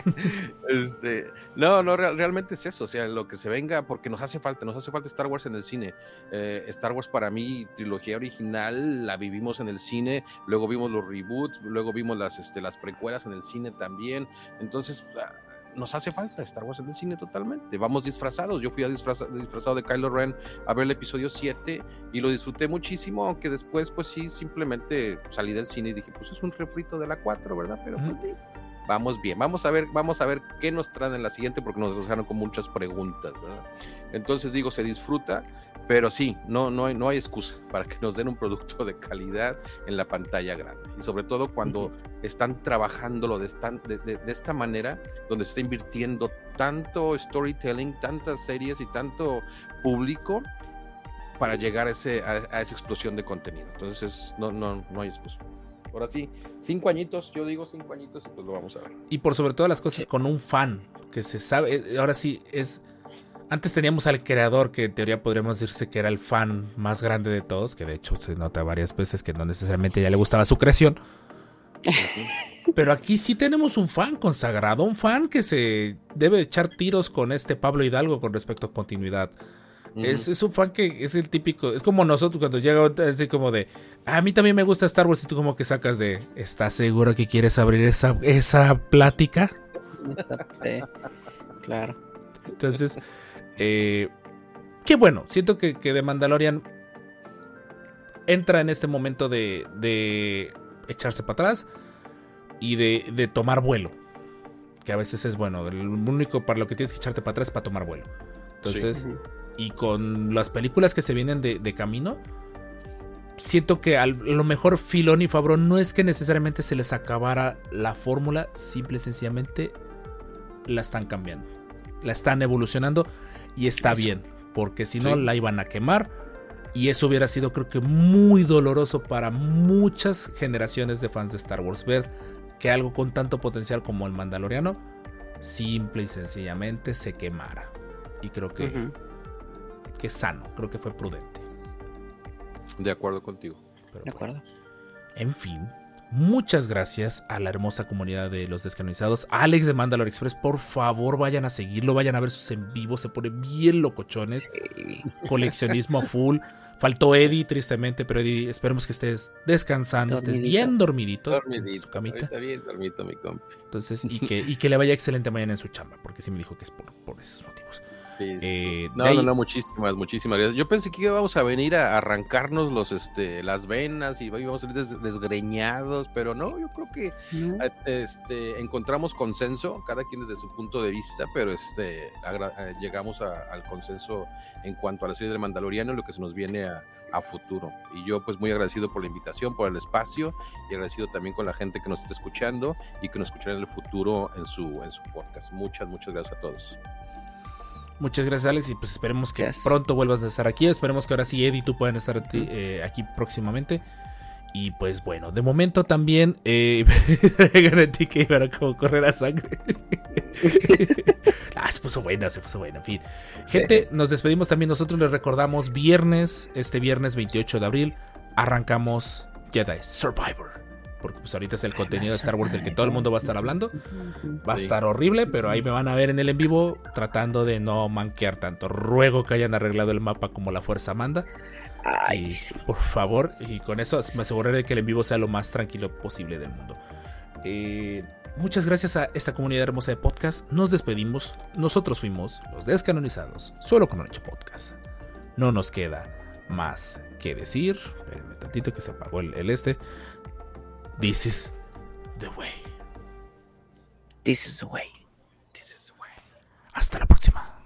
este, no, no, real- realmente es eso, o sea, lo que se venga, porque nos hace falta, nos hace falta Star Wars en el cine. Eh, Star Wars para mí, trilogía original, la vivimos en el cine, luego vimos los reboots, luego vimos las, este, las precuelas en el cine también, entonces ah, nos hace falta Star Wars en el cine totalmente. Vamos disfrazados, yo fui a disfraza- disfrazado de Kylo Ren a ver el episodio 7 y lo disfruté muchísimo, aunque después pues sí, simplemente salí del cine y dije, pues es un refrito de la 4, ¿verdad? Pero pues sí, vamos bien, vamos a ver, vamos a ver qué nos traen en la siguiente porque nos dejaron con muchas preguntas, ¿verdad? Entonces digo, se disfruta, pero sí, no, no, hay, no hay excusa para que nos den un producto de calidad en la pantalla grande. Y sobre todo cuando están trabajándolo de, estan- de- de- de esta manera, donde se está invirtiendo tanto storytelling, tantas series y tanto público para llegar a, ese, a, a esa explosión de contenido. Entonces, no, no, no hay excusa. Ahora sí, cinco añitos, yo digo cinco añitos y pues lo vamos a ver. Y por sobre todas las cosas, con un fan que se sabe. eh, Ahora sí, es. Antes teníamos al creador, que en teoría podríamos decirse que era el fan más grande de todos, que de hecho se nota varias veces que no necesariamente ya le gustaba su creación. Pero aquí sí tenemos un fan consagrado, un fan que se debe echar tiros con este Pablo Hidalgo con respecto a continuidad. Es, es un fan que es el típico, es como nosotros cuando llega así como de, a mí también me gusta Star Wars y tú como que sacas de, ¿estás seguro que quieres abrir esa, esa plática? Sí, claro. Entonces, eh, qué bueno, siento que, que The Mandalorian entra en este momento de, de echarse para atrás y de, de tomar vuelo. Que a veces es bueno. El único para lo que tienes que echarte para atrás es para tomar vuelo. Entonces, y con las películas que se vienen de, de camino, siento que a lo mejor Filón y Fabro no es que necesariamente se les acabara la fórmula, simple y sencillamente la están cambiando, la están evolucionando y está Eso. bien, porque si no Sí. la iban a quemar y eso hubiera sido creo que muy doloroso para muchas generaciones de fans de Star Wars ver que algo con tanto potencial como el Mandaloriano simple y sencillamente se quemara. y creo que, que es sano, creo que fue prudente. De acuerdo contigo. Pero De bueno. acuerdo. En fin, muchas gracias a la hermosa comunidad de los descanonizados. Alex de Mandalore Express, por favor vayan a seguirlo, vayan a ver sus en vivo, se pone bien locochones. Sí. Coleccionismo a full. Faltó Eddie, tristemente, pero Eddie, esperemos que estés descansando, estés bien dormidito, en Dormidito. su camita. Está bien dormidito, mi compi. Entonces, y que, y que le vaya excelente mañana en su chamba, porque sí me dijo que es por, por esos motivos. Sí, Eh, sí. No, no, no, muchísimas, muchísimas gracias. Yo pensé que íbamos a venir a arrancarnos los, este, las venas y íbamos a salir des- desgreñados, pero no, yo creo que ¿No? eh, este, encontramos consenso, cada quien desde su punto de vista, pero este, agra- eh, llegamos a- al consenso en cuanto a la serie del Mandaloriano y lo que se nos viene a, a futuro. Y yo pues muy agradecido por la invitación, por el espacio y agradecido también con la gente que nos está escuchando y que nos escuchará en el futuro en su, en su podcast. Muchas, muchas gracias a todos. Muchas gracias, Alex, y pues esperemos que pronto vuelvas a estar aquí. Esperemos que ahora sí Eddie y tú puedan estar eh, aquí próximamente. Y pues bueno, de momento también eh, garantí que iba a como correr a sangre. ah, se puso buena, se puso buena, en fin. Gente, nos despedimos también. Nosotros les recordamos viernes, este viernes 28 de abril, arrancamos Jedi Survivor. Porque pues ahorita es el contenido de Star Wars del que todo el mundo va a estar hablando. Va a estar horrible, pero ahí me van a ver en el en vivo tratando de no manquear tanto. Ruego que hayan arreglado el mapa como la fuerza manda. Ay, Y, sí. Por favor, y con eso me aseguraré de que el en vivo sea lo más tranquilo posible del mundo. Eh, muchas gracias a esta comunidad hermosa de podcast. Nos despedimos. Nosotros fuimos los descanonizados, solo con un hecho podcast. No nos queda más que decir. Espérenme tantito que se apagó el, el este. This is the way. This is the way. This is the way. Hasta la próxima.